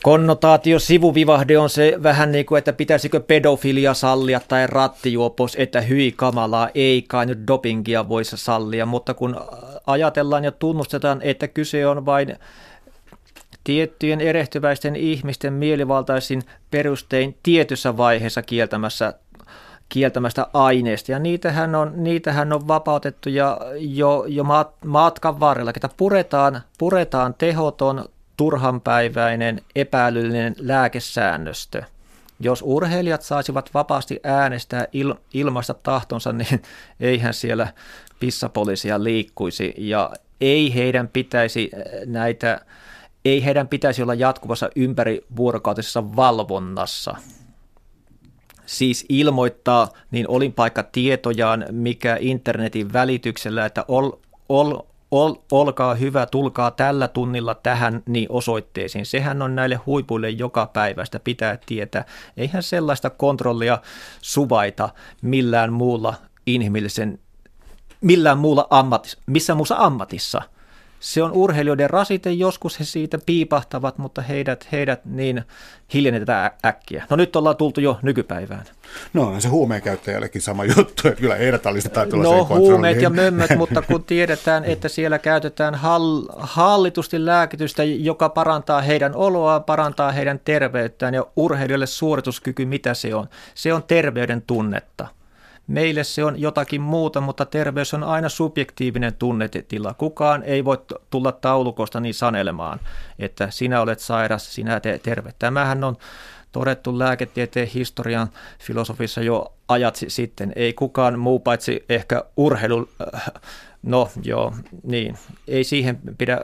konnotaatio, sivuvivahde on se vähän niin kuin, että pitäisikö pedofilia sallia tai rattijuopos, että hyi kamalaa, ei kai nyt dopingia voisi sallia, mutta kun ajatellaan ja tunnustetaan, että kyse on vain tiettyjen erehtyväisten ihmisten mielivaltaisin perustein tietyssä vaiheessa kieltämässä kieltämästä aineesta. Ja niitähän on, niitähän on vapautettu ja jo, jo matkan varrella, että puretaan, puretaan tehoton, turhanpäiväinen, epäilyllinen lääkesäännöstö. Jos urheilijat saisivat vapaasti äänestää il, ilmaista tahtonsa, niin eihän siellä pissapoliisia liikkuisi ja ei heidän pitäisi näitä ei heidän pitäisi olla jatkuvassa ympärivuorokautisessa valvonnassa. siis ilmoittaa niin olinpaikkatietojaan, mikä internetin välityksellä, että ol, ol, ol, olkaa hyvä, tulkaa tällä tunnilla tähän niin osoitteisiin. Sehän on näille huipuille joka päivästä pitää tietää. Eihän sellaista kontrollia suvaita millään muulla inhimillisen, millään muulla ammatissa, missä muussa ammatissa – se on urheilijoiden rasite, joskus he siitä piipahtavat, mutta heidät, heidät niin hiljennetään äkkiä. No nyt ollaan tultu jo nykypäivään. No on se huumeen käyttäjällekin sama juttu, että kyllä heidät alistetaan No huumeet ja mömmöt, mutta kun tiedetään, että siellä käytetään hall, hallitusti lääkitystä, joka parantaa heidän oloa, parantaa heidän terveyttään ja urheilijoille suorituskyky, mitä se on? Se on terveyden tunnetta. Meille se on jotakin muuta, mutta terveys on aina subjektiivinen tunnetila. Kukaan ei voi tulla taulukosta niin sanelemaan, että sinä olet sairas, sinä te terve. Tämähän on todettu lääketieteen historian filosofissa jo ajat sitten. Ei kukaan muu paitsi ehkä urheilu, äh, no joo, niin, ei siihen pidä,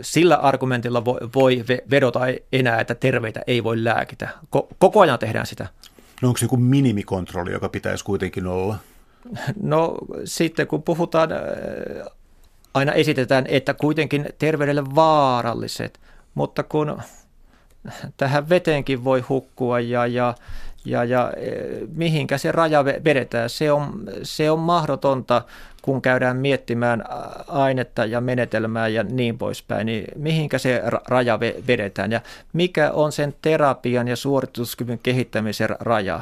sillä argumentilla voi vedota enää, että terveitä ei voi lääkitä. Koko ajan tehdään sitä. No onko se joku minimikontrolli, joka pitäisi kuitenkin olla? No sitten kun puhutaan, äh, aina esitetään, että kuitenkin terveydelle vaaralliset, mutta kun tähän veteenkin voi hukkua ja, ja, ja, ja e, mihinkä se raja vedetään, se on, se on mahdotonta, kun käydään miettimään ainetta ja menetelmää ja niin poispäin, niin mihinkä se raja vedetään ja mikä on sen terapian ja suorituskyvyn kehittämisen raja.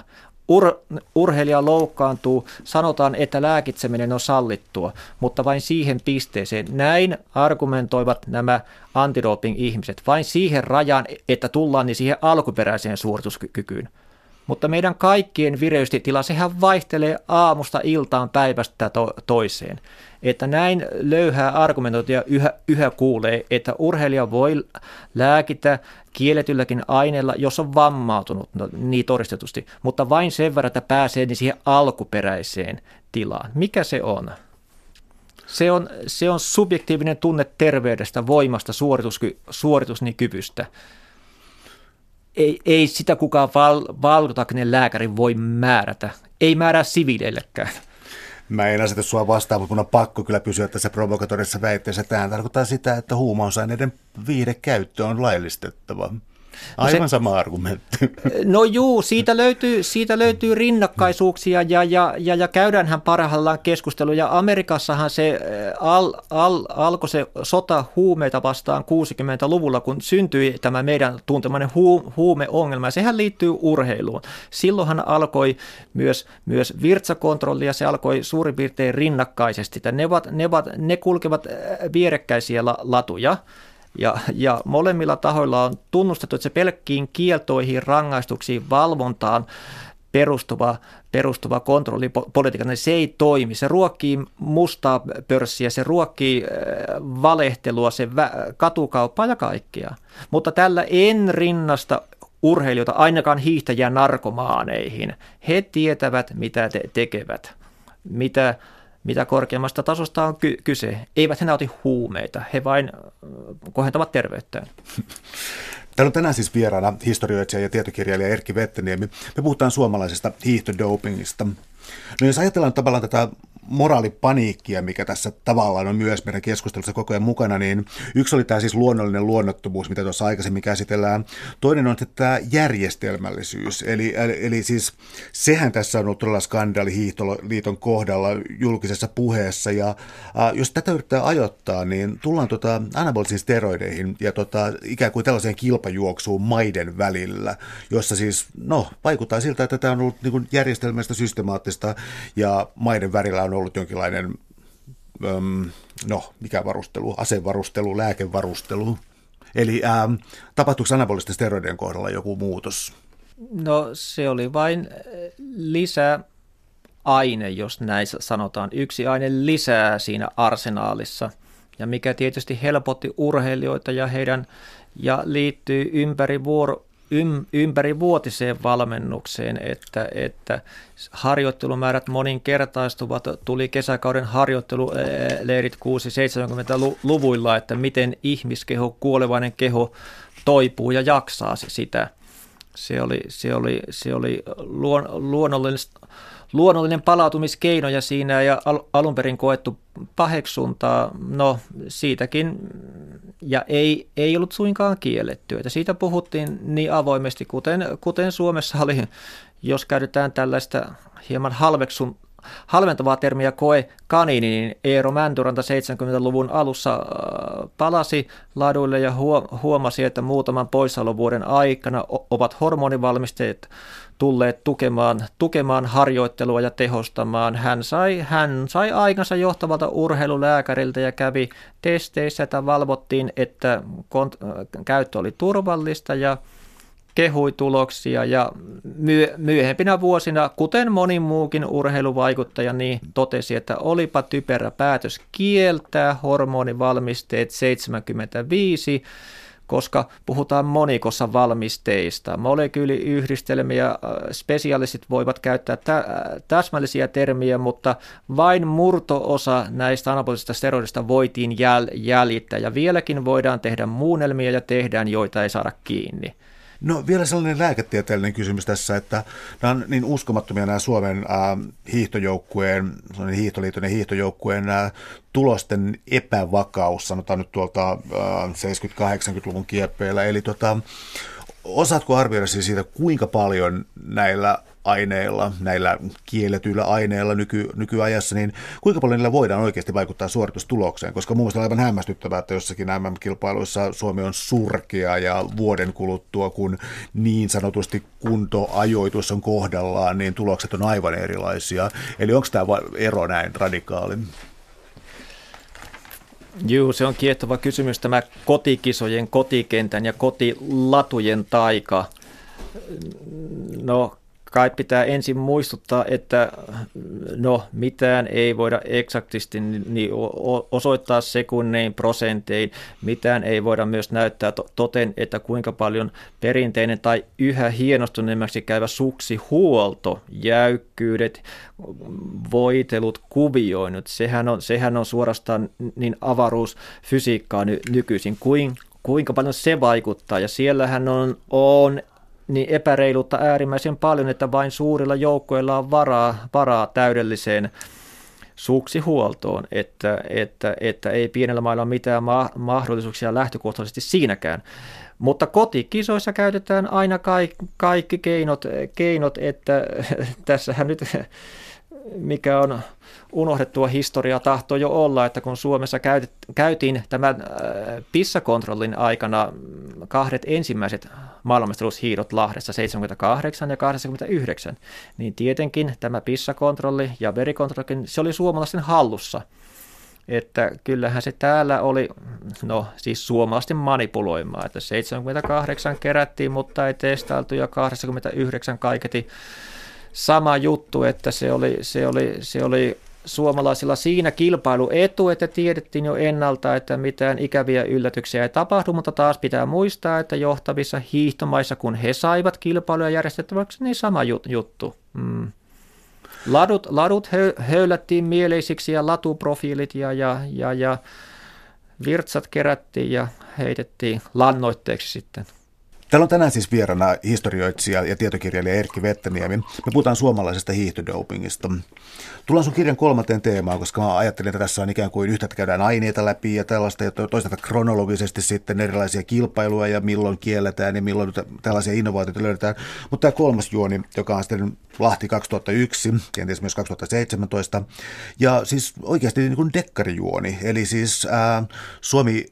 Ur, urheilija loukkaantuu, sanotaan, että lääkitseminen on sallittua, mutta vain siihen pisteeseen. Näin argumentoivat nämä antidoping-ihmiset, vain siihen rajaan, että tullaan niin siihen alkuperäiseen suorituskykyyn. Mutta meidän kaikkien vireystila, sehän vaihtelee aamusta iltaan päivästä to- toiseen. Että näin löyhää argumentointia yhä, yhä kuulee, että urheilija voi lääkitä kielletylläkin aineella, jos on vammautunut, no, niin todistetusti, mutta vain sen verran, että pääsee niin siihen alkuperäiseen tilaan. Mikä se on? Se on, se on subjektiivinen tunne terveydestä, voimasta, suoritusky, suorituskyvystä ei, ei sitä kukaan val, valvotakinen lääkäri voi määrätä. Ei määrää siviileillekään. Mä en aseta sua vastaan, mutta mun on pakko kyllä pysyä tässä provokatorissa väitteessä. Tämä tarkoittaa sitä, että huumausaineiden viidekäyttö on laillistettava. Aivan se, sama argumentti. No juu, siitä löytyy, siitä löytyy rinnakkaisuuksia ja, ja, ja, ja käydäänhän parhaillaan keskusteluja. Amerikassahan se äh, al, al, alkoi se sota huumeita vastaan 60-luvulla, kun syntyi tämä meidän tuntemainen hu, huumeongelma. Ja sehän liittyy urheiluun. Silloinhan alkoi myös, myös virtsakontrolli ja se alkoi suurin piirtein rinnakkaisesti. Ne, ovat, ne, ovat, ne kulkevat äh, vierekkäisiä latuja. Ja, ja molemmilla tahoilla on tunnustettu, että se pelkkiin kieltoihin, rangaistuksiin, valvontaan perustuva, perustuva kontrollipolitiikka, niin se ei toimi. Se ruokkii mustaa pörssiä, se ruokkii äh, valehtelua, se katukauppaa ja kaikkea. Mutta tällä en rinnasta urheilijoita ainakaan hiihtäjiä narkomaaneihin. He tietävät, mitä te tekevät, mitä mitä korkeammasta tasosta on ky- kyse. Eivät he nauti huumeita, he vain kohentavat terveyttään. Täällä on tänään siis vieraana historioitsija ja tietokirjailija Erkki Vetteniemi. Me puhutaan suomalaisesta hiihtodopingista. No jos ajatellaan tavallaan tätä moraalipaniikkia, mikä tässä tavallaan on myös meidän keskustelussa koko ajan mukana, niin yksi oli tämä siis luonnollinen luonnottomuus, mitä tuossa aikaisemmin käsitellään. Toinen on tämä järjestelmällisyys, eli, eli, siis sehän tässä on ollut todella skandaali Hiihtoliiton kohdalla julkisessa puheessa, ja äh, jos tätä yrittää ajoittaa, niin tullaan tota anabolisiin steroideihin ja tota, ikään kuin tällaiseen kilpajuoksuun maiden välillä, jossa siis, no, vaikuttaa siltä, että tämä on ollut niin järjestelmästä systemaattista, ja maiden välillä on ollut jonkinlainen, öm, no mikä varustelu, asevarustelu, lääkevarustelu. Eli ähm, tapahtuuko anabolisten steroidien kohdalla joku muutos? No se oli vain äh, lisää aine, jos näin sanotaan. Yksi aine lisää siinä arsenaalissa, ja mikä tietysti helpotti urheilijoita ja heidän ja liittyy ympäri vuoro, ympäri vuotiseen valmennukseen, että, että harjoittelumäärät moninkertaistuvat. Tuli kesäkauden harjoitteluleirit 6-70-luvuilla, että miten ihmiskeho, kuolevainen keho toipuu ja jaksaa sitä. Se oli, se oli, se oli luon, luonnollinen, luonnollinen palautumiskeino ja siinä ja al, alun perin koettu paheksuntaa, no siitäkin, ja ei, ei ollut suinkaan kielletty. Että siitä puhuttiin niin avoimesti, kuten, kuten Suomessa oli, jos käytetään tällaista hieman halveksun, halventavaa termiä koe kanini, niin Eero Mäntyranta 70-luvun alussa äh, palasi laduille ja huomasi, että muutaman poissaolovuoden aikana ovat hormonivalmisteet tulleet tukemaan, tukemaan harjoittelua ja tehostamaan. Hän sai, hän sai aikansa johtavalta urheilulääkäriltä ja kävi testeissä, että valvottiin, että kont- käyttö oli turvallista ja kehui tuloksia ja myö- myöhempinä vuosina, kuten moni muukin urheiluvaikuttaja, niin totesi, että olipa typerä päätös kieltää hormonivalmisteet 75, koska puhutaan monikossa valmisteista. Molekyyliyhdistelmiä, äh, spesialistit voivat käyttää tä- täsmällisiä termiä, mutta vain murtoosa näistä anabolisista steroidista voitiin jäl- jäljittää ja vieläkin voidaan tehdä muunnelmia ja tehdään, joita ei saada kiinni. No vielä sellainen lääketieteellinen kysymys tässä, että nämä on niin uskomattomia nämä Suomen äh, hiihtojoukkueen, hiihtoliiton ja hiihtojoukkueen äh, tulosten epävakaus, sanotaan nyt tuolta äh, 70-80-luvun kieppeillä. Eli tota, osaatko arvioida siis siitä, kuinka paljon näillä aineilla, näillä kielletyillä aineilla nyky, nykyajassa, niin kuinka paljon niillä voidaan oikeasti vaikuttaa suoritustulokseen? Koska mun mielestä on aivan hämmästyttävää, että jossakin MM-kilpailuissa Suomi on surkea ja vuoden kuluttua, kun niin sanotusti kuntoajoitus on kohdallaan, niin tulokset on aivan erilaisia. Eli onko tämä ero näin radikaali? Joo, se on kiehtova kysymys tämä kotikisojen, kotikentän ja kotilatujen taika. No kai pitää ensin muistuttaa, että no mitään ei voida eksaktisti niin osoittaa sekunnein, prosentein, mitään ei voida myös näyttää toten, että kuinka paljon perinteinen tai yhä hienostuneemmaksi käyvä suksihuolto, jäykkyydet, voitelut, kuvioinut, sehän on, sehän on suorastaan niin avaruusfysiikkaa ny, nykyisin, kuin kuinka paljon se vaikuttaa. Ja siellähän on, on niin epäreiluutta äärimmäisen paljon, että vain suurilla joukkoilla on varaa, varaa täydelliseen suksihuoltoon, että, että, että ei pienellä mailla ole mitään ma- mahdollisuuksia lähtökohtaisesti siinäkään. Mutta kotikisoissa käytetään aina kaikki, kaikki keinot, keinot, että tässähän nyt mikä on unohdettua historiaa tahtoo jo olla, että kun Suomessa käyt, käytiin tämän äh, pissakontrollin aikana kahdet ensimmäiset maailmanmestaruushiidot Lahdessa 78 ja 89, niin tietenkin tämä pissakontrolli ja verikontrolli, se oli suomalaisten hallussa. Että kyllähän se täällä oli, no siis suomalaisten manipuloimaa, että 78 kerättiin, mutta ei testailtu ja 89 kaiketi sama juttu, että se oli, se oli, se oli suomalaisilla siinä kilpailuetu, että tiedettiin jo ennalta, että mitään ikäviä yllätyksiä ei tapahdu, mutta taas pitää muistaa, että johtavissa hiihtomaissa, kun he saivat kilpailuja järjestettäväksi, niin sama juttu. Mm. Ladut, ladut höylättiin mieleisiksi ja latuprofiilit ja, ja, ja, ja virtsat kerättiin ja heitettiin lannoitteeksi sitten. Täällä on tänään siis vieraana historioitsija ja tietokirjailija Erkki Vettäniemi. Me puhutaan suomalaisesta hiihtodopingista. Tullaan sun kirjan kolmanteen teemaan, koska mä ajattelin, että tässä on ikään kuin yhtäältä käydään aineita läpi ja tällaista, ja toisaalta kronologisesti sitten erilaisia kilpailuja ja milloin kielletään ja milloin tällaisia innovaatioita löydetään. Mutta tämä kolmas juoni, joka on sitten Lahti 2001, kenties myös 2017, ja siis oikeasti niin kuin dekkarijuoni, eli siis ää, Suomi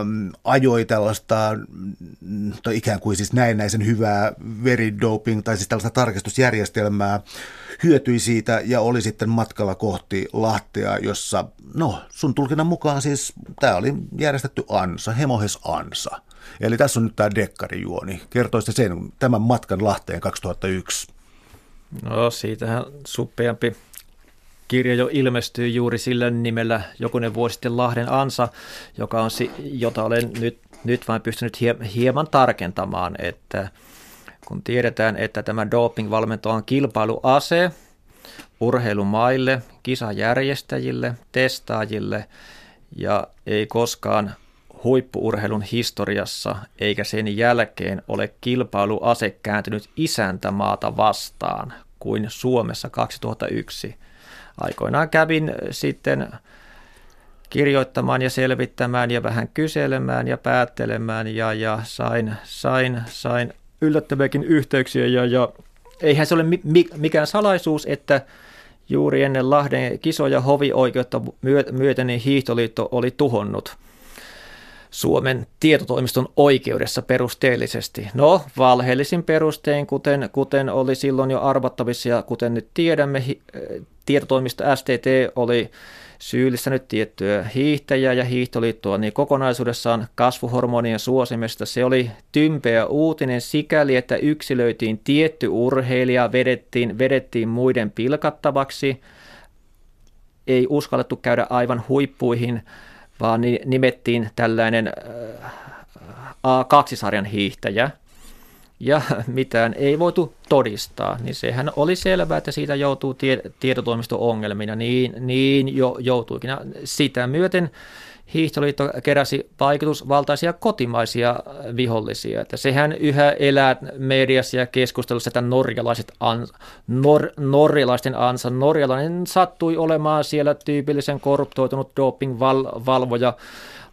äm, ajoi tällaista tai ikään kuin siis näennäisen hyvää veridoping tai siis tällaista tarkastusjärjestelmää, hyötyi siitä ja oli sitten matkalla kohti Lahtea, jossa, no sun tulkinnan mukaan siis tämä oli järjestetty ansa, hemohes ansa. Eli tässä on nyt tämä dekkarijuoni. Kertoisitte sen tämän matkan Lahteen 2001. No siitähän suppeampi kirja jo ilmestyi juuri sillä nimellä jokunen vuosi sitten Lahden Ansa, joka on, jota olen nyt, nyt vain pystynyt hieman tarkentamaan, että kun tiedetään, että tämä doping-valmento on kilpailuase urheilumaille, kisajärjestäjille, testaajille ja ei koskaan huippuurheilun historiassa eikä sen jälkeen ole kilpailuase kääntynyt isäntämaata vastaan kuin Suomessa 2001. Aikoinaan kävin sitten kirjoittamaan ja selvittämään ja vähän kyselemään ja päättelemään ja, ja sain, sain, sain yllättäviäkin yhteyksiä ja, ja eihän se ole mi, mikään salaisuus, että juuri ennen Lahden kisoja hovioikeutta myöten niin Hiihtoliitto oli tuhonnut Suomen tietotoimiston oikeudessa perusteellisesti. No, valheellisin perustein, kuten, kuten oli silloin jo arvattavissa ja kuten nyt tiedämme, tietotoimisto STT oli syyllistänyt tiettyä hiihtäjää ja hiihtoliittoa, niin kokonaisuudessaan kasvuhormonien suosimesta se oli tympeä uutinen sikäli, että yksilöitiin tietty urheilija, vedettiin, vedettiin muiden pilkattavaksi, ei uskallettu käydä aivan huippuihin, vaan nimettiin tällainen A2-sarjan hiihtäjä – ja mitään ei voitu todistaa, niin sehän oli selvää, että siitä joutuu tie, tietotoimisto-ongelmina, niin, niin jo joutuikin. Sitä myöten Hiihtoliitto keräsi vaikutusvaltaisia kotimaisia vihollisia. Että sehän yhä elää mediassa ja keskustelussa, että norjalaiset ans, nor, norjalaisten ansa. Norjalainen sattui olemaan siellä tyypillisen korruptoitunut dopingvalvoja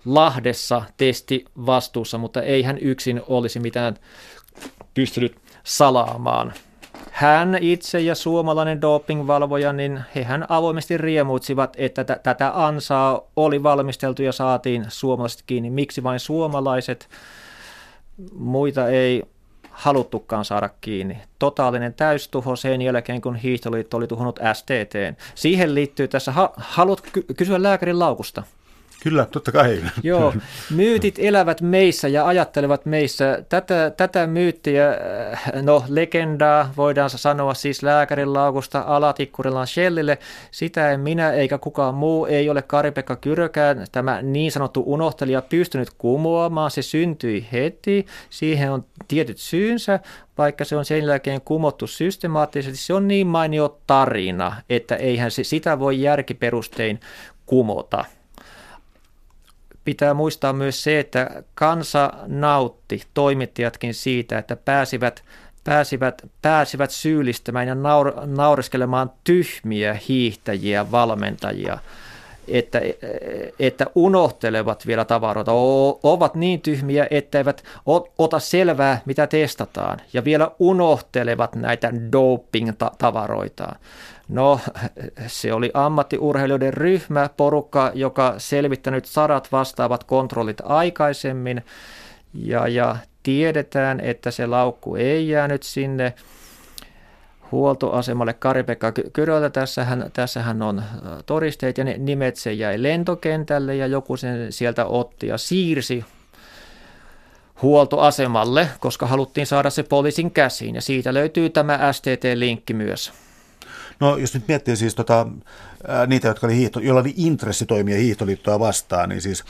Lahdessa testi vastuussa, mutta ei hän yksin olisi mitään pystynyt salaamaan. Hän itse ja suomalainen dopingvalvoja, niin hehän avoimesti riemuitsivat, että t- tätä ansaa oli valmisteltu ja saatiin suomalaiset kiinni. Miksi vain suomalaiset? Muita ei haluttukaan saada kiinni. Totaalinen täystuho sen jälkeen, kun Hiihtoliitto oli tuhonnut STT. Siihen liittyy tässä, ha- haluat ky- kysyä lääkärin laukusta? Kyllä, totta kai. Joo, myytit elävät meissä ja ajattelevat meissä. Tätä, tätä myyttiä, äh, no legendaa voidaan sanoa siis lääkärin laukusta Alatikkurillaan Shellille. Sitä en minä eikä kukaan muu ei ole Kari-Pekka Kyrökään, tämä niin sanottu unohtelija, pystynyt kumoamaan. Se syntyi heti, siihen on tietyt syynsä, vaikka se on sen jälkeen kumottu systemaattisesti. Se on niin mainio tarina, että eihän se, sitä voi järkiperustein kumota pitää muistaa myös se, että kansa nautti, toimittajatkin siitä, että pääsivät, pääsivät, pääsivät syyllistämään ja naur, nauriskelemaan tyhmiä hiihtäjiä, valmentajia, että, että unohtelevat vielä tavaroita, ovat niin tyhmiä, etteivät ota selvää, mitä testataan, ja vielä unohtelevat näitä doping-tavaroitaan. No, se oli ammattiurheilijoiden ryhmä, porukka, joka selvittänyt sadat vastaavat kontrollit aikaisemmin. Ja, ja tiedetään, että se laukku ei jäänyt sinne huoltoasemalle Kari-Pekka Kyröltä. Tässähän, tässähän on todisteet ja ne nimet se jäi lentokentälle ja joku sen sieltä otti ja siirsi huoltoasemalle, koska haluttiin saada se poliisin käsiin. Ja siitä löytyy tämä STT-linkki myös. No jos nyt miettii siis tota, niitä, jotka oli hiihto, joilla oli intressi toimia hiihtoliittoa vastaan, niin siis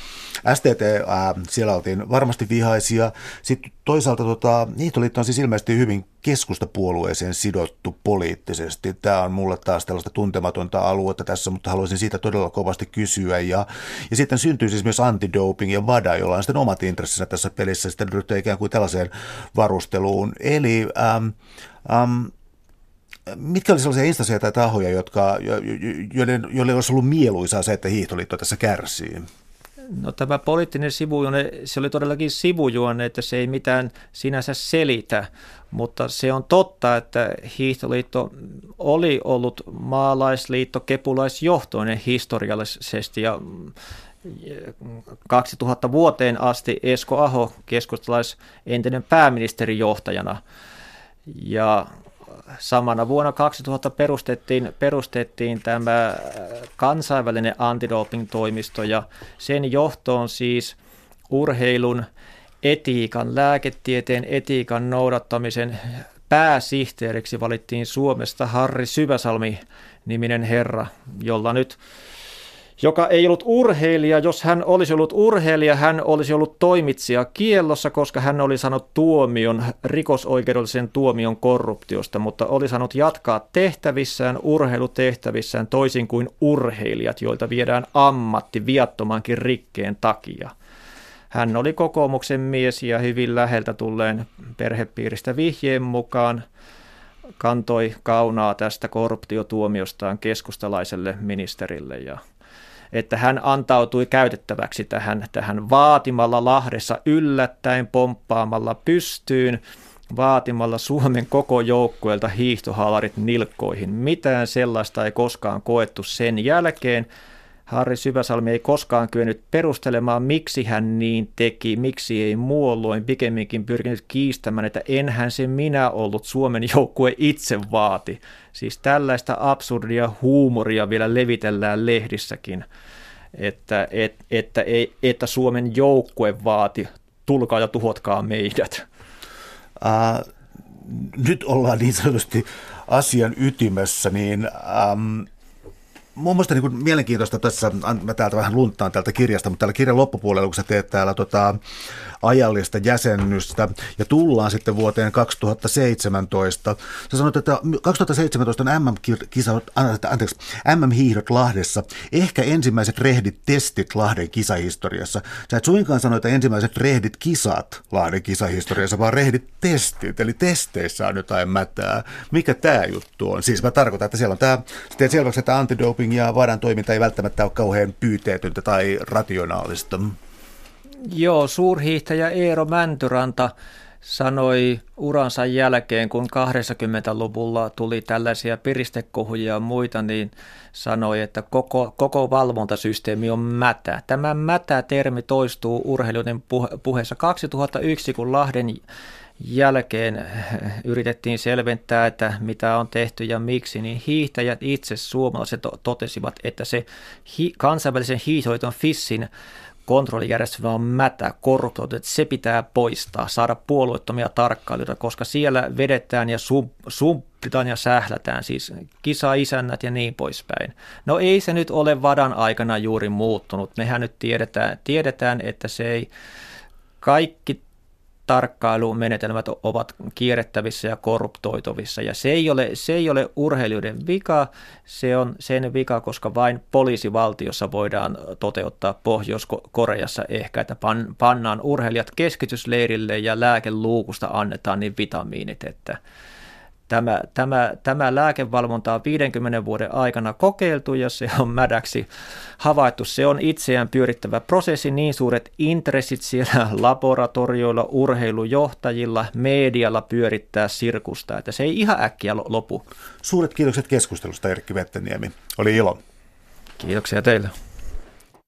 STT, ää, siellä oltiin varmasti vihaisia. Sitten toisaalta tota, hiihtoliitto on siis ilmeisesti hyvin keskustapuolueeseen sidottu poliittisesti. Tämä on mulle taas tällaista tuntematonta aluetta tässä, mutta haluaisin siitä todella kovasti kysyä. Ja, ja sitten syntyy siis myös antidoping ja VADA, jolla on sitten omat intressinsä tässä pelissä, sitten ryhtyy ikään kuin tällaiseen varusteluun. Eli äm, äm, mitkä oli sellaisia instansseja tai tahoja, jotka, joiden, joille olisi ollut mieluisaa se, että hiihtoliitto tässä kärsii? No tämä poliittinen sivujuone, se oli todellakin sivujuone, että se ei mitään sinänsä selitä, mutta se on totta, että Hiihtoliitto oli ollut maalaisliitto kepulaisjohtoinen historiallisesti ja 2000 vuoteen asti Esko Aho keskustalais entinen pääministerijohtajana ja samana vuonna 2000 perustettiin, perustettiin tämä kansainvälinen antidoping-toimisto ja sen johtoon siis urheilun etiikan, lääketieteen etiikan noudattamisen pääsihteeriksi valittiin Suomesta Harri Syväsalmi niminen herra, jolla nyt joka ei ollut urheilija. Jos hän olisi ollut urheilija, hän olisi ollut toimitsija kiellossa, koska hän oli saanut tuomion, rikosoikeudellisen tuomion korruptiosta, mutta oli saanut jatkaa tehtävissään, urheilutehtävissään toisin kuin urheilijat, joilta viedään ammatti viattomankin rikkeen takia. hän oli kokoomuksen mies ja hyvin läheltä tulleen perhepiiristä vihjeen mukaan kantoi kaunaa tästä korruptiotuomiostaan keskustalaiselle ministerille ja että hän antautui käytettäväksi tähän, tähän vaatimalla Lahdessa yllättäen pomppaamalla pystyyn, vaatimalla Suomen koko joukkueelta hiihtohaalarit nilkkoihin. Mitään sellaista ei koskaan koettu sen jälkeen. Harri Syväsalmi ei koskaan kyennyt perustelemaan, miksi hän niin teki, miksi ei muulloin pikemminkin pyrkinyt kiistämään, että enhän se minä ollut Suomen joukkue itse vaati. Siis tällaista absurdia huumoria vielä levitellään lehdissäkin, että, et, että, ei, että Suomen joukkue vaati, tulkaa ja tuhotkaa meidät. Uh, nyt ollaan niin sanotusti asian ytimessä, niin mun mielestä niin mielenkiintoista tässä, mä täältä vähän lunttaan täältä kirjasta, mutta täällä kirjan loppupuolella, kun sä teet täällä tota, ajallista jäsennystä ja tullaan sitten vuoteen 2017. Sä sanoit, että 2017 on MM-kisa, anteeksi, MM-hiihdot Lahdessa, ehkä ensimmäiset rehdit testit Lahden kisahistoriassa. Sä et suinkaan sano, että ensimmäiset rehdit kisat Lahden kisahistoriassa, vaan rehdit testit, eli testeissä on jotain mätää. Mikä tämä juttu on? Siis mä tarkoitan, että siellä on tämä, teet selväksi, että antidoping ja vaaran toiminta ei välttämättä ole kauhean pyyteetöntä tai rationaalista. Joo, suurhiihtäjä Eero Mäntyranta sanoi uransa jälkeen, kun 80-luvulla tuli tällaisia piristekohuja ja muita, niin sanoi, että koko, koko valvontasysteemi on mätä. Tämä mätä-termi toistuu urheilijoiden puheessa 2001, kun Lahden jälkeen yritettiin selventää, että mitä on tehty ja miksi, niin hiihtäjät itse suomalaiset totesivat, että se hi- kansainvälisen hiihtoiton FISSin kontrollijärjestelmä on mätä, korruptoitu, että se pitää poistaa, saada puolueettomia tarkkailijoita, koska siellä vedetään ja sumpitaan ja sählätään, siis kisa-isännät ja niin poispäin. No ei se nyt ole vadan aikana juuri muuttunut. Mehän nyt tiedetään, tiedetään että se ei kaikki tarkkailumenetelmät ovat kierrettävissä ja korruptoituvissa. Ja se ei ole, se ei ole urheilijoiden vika, se on sen vika, koska vain poliisivaltiossa voidaan toteuttaa Pohjois-Koreassa ehkä, että pannaan urheilijat keskitysleirille ja lääkeluukusta annetaan niin vitamiinit, että Tämä, tämä, tämä lääkevalvonta on 50 vuoden aikana kokeiltu ja se on mädäksi havaittu. Se on itseään pyörittävä prosessi, niin suuret intressit siellä laboratorioilla, urheilujohtajilla, medialla pyörittää sirkusta, että se ei ihan äkkiä lopu. Suuret kiitokset keskustelusta Erkki Vetteniemi. Oli ilo. Kiitoksia teille.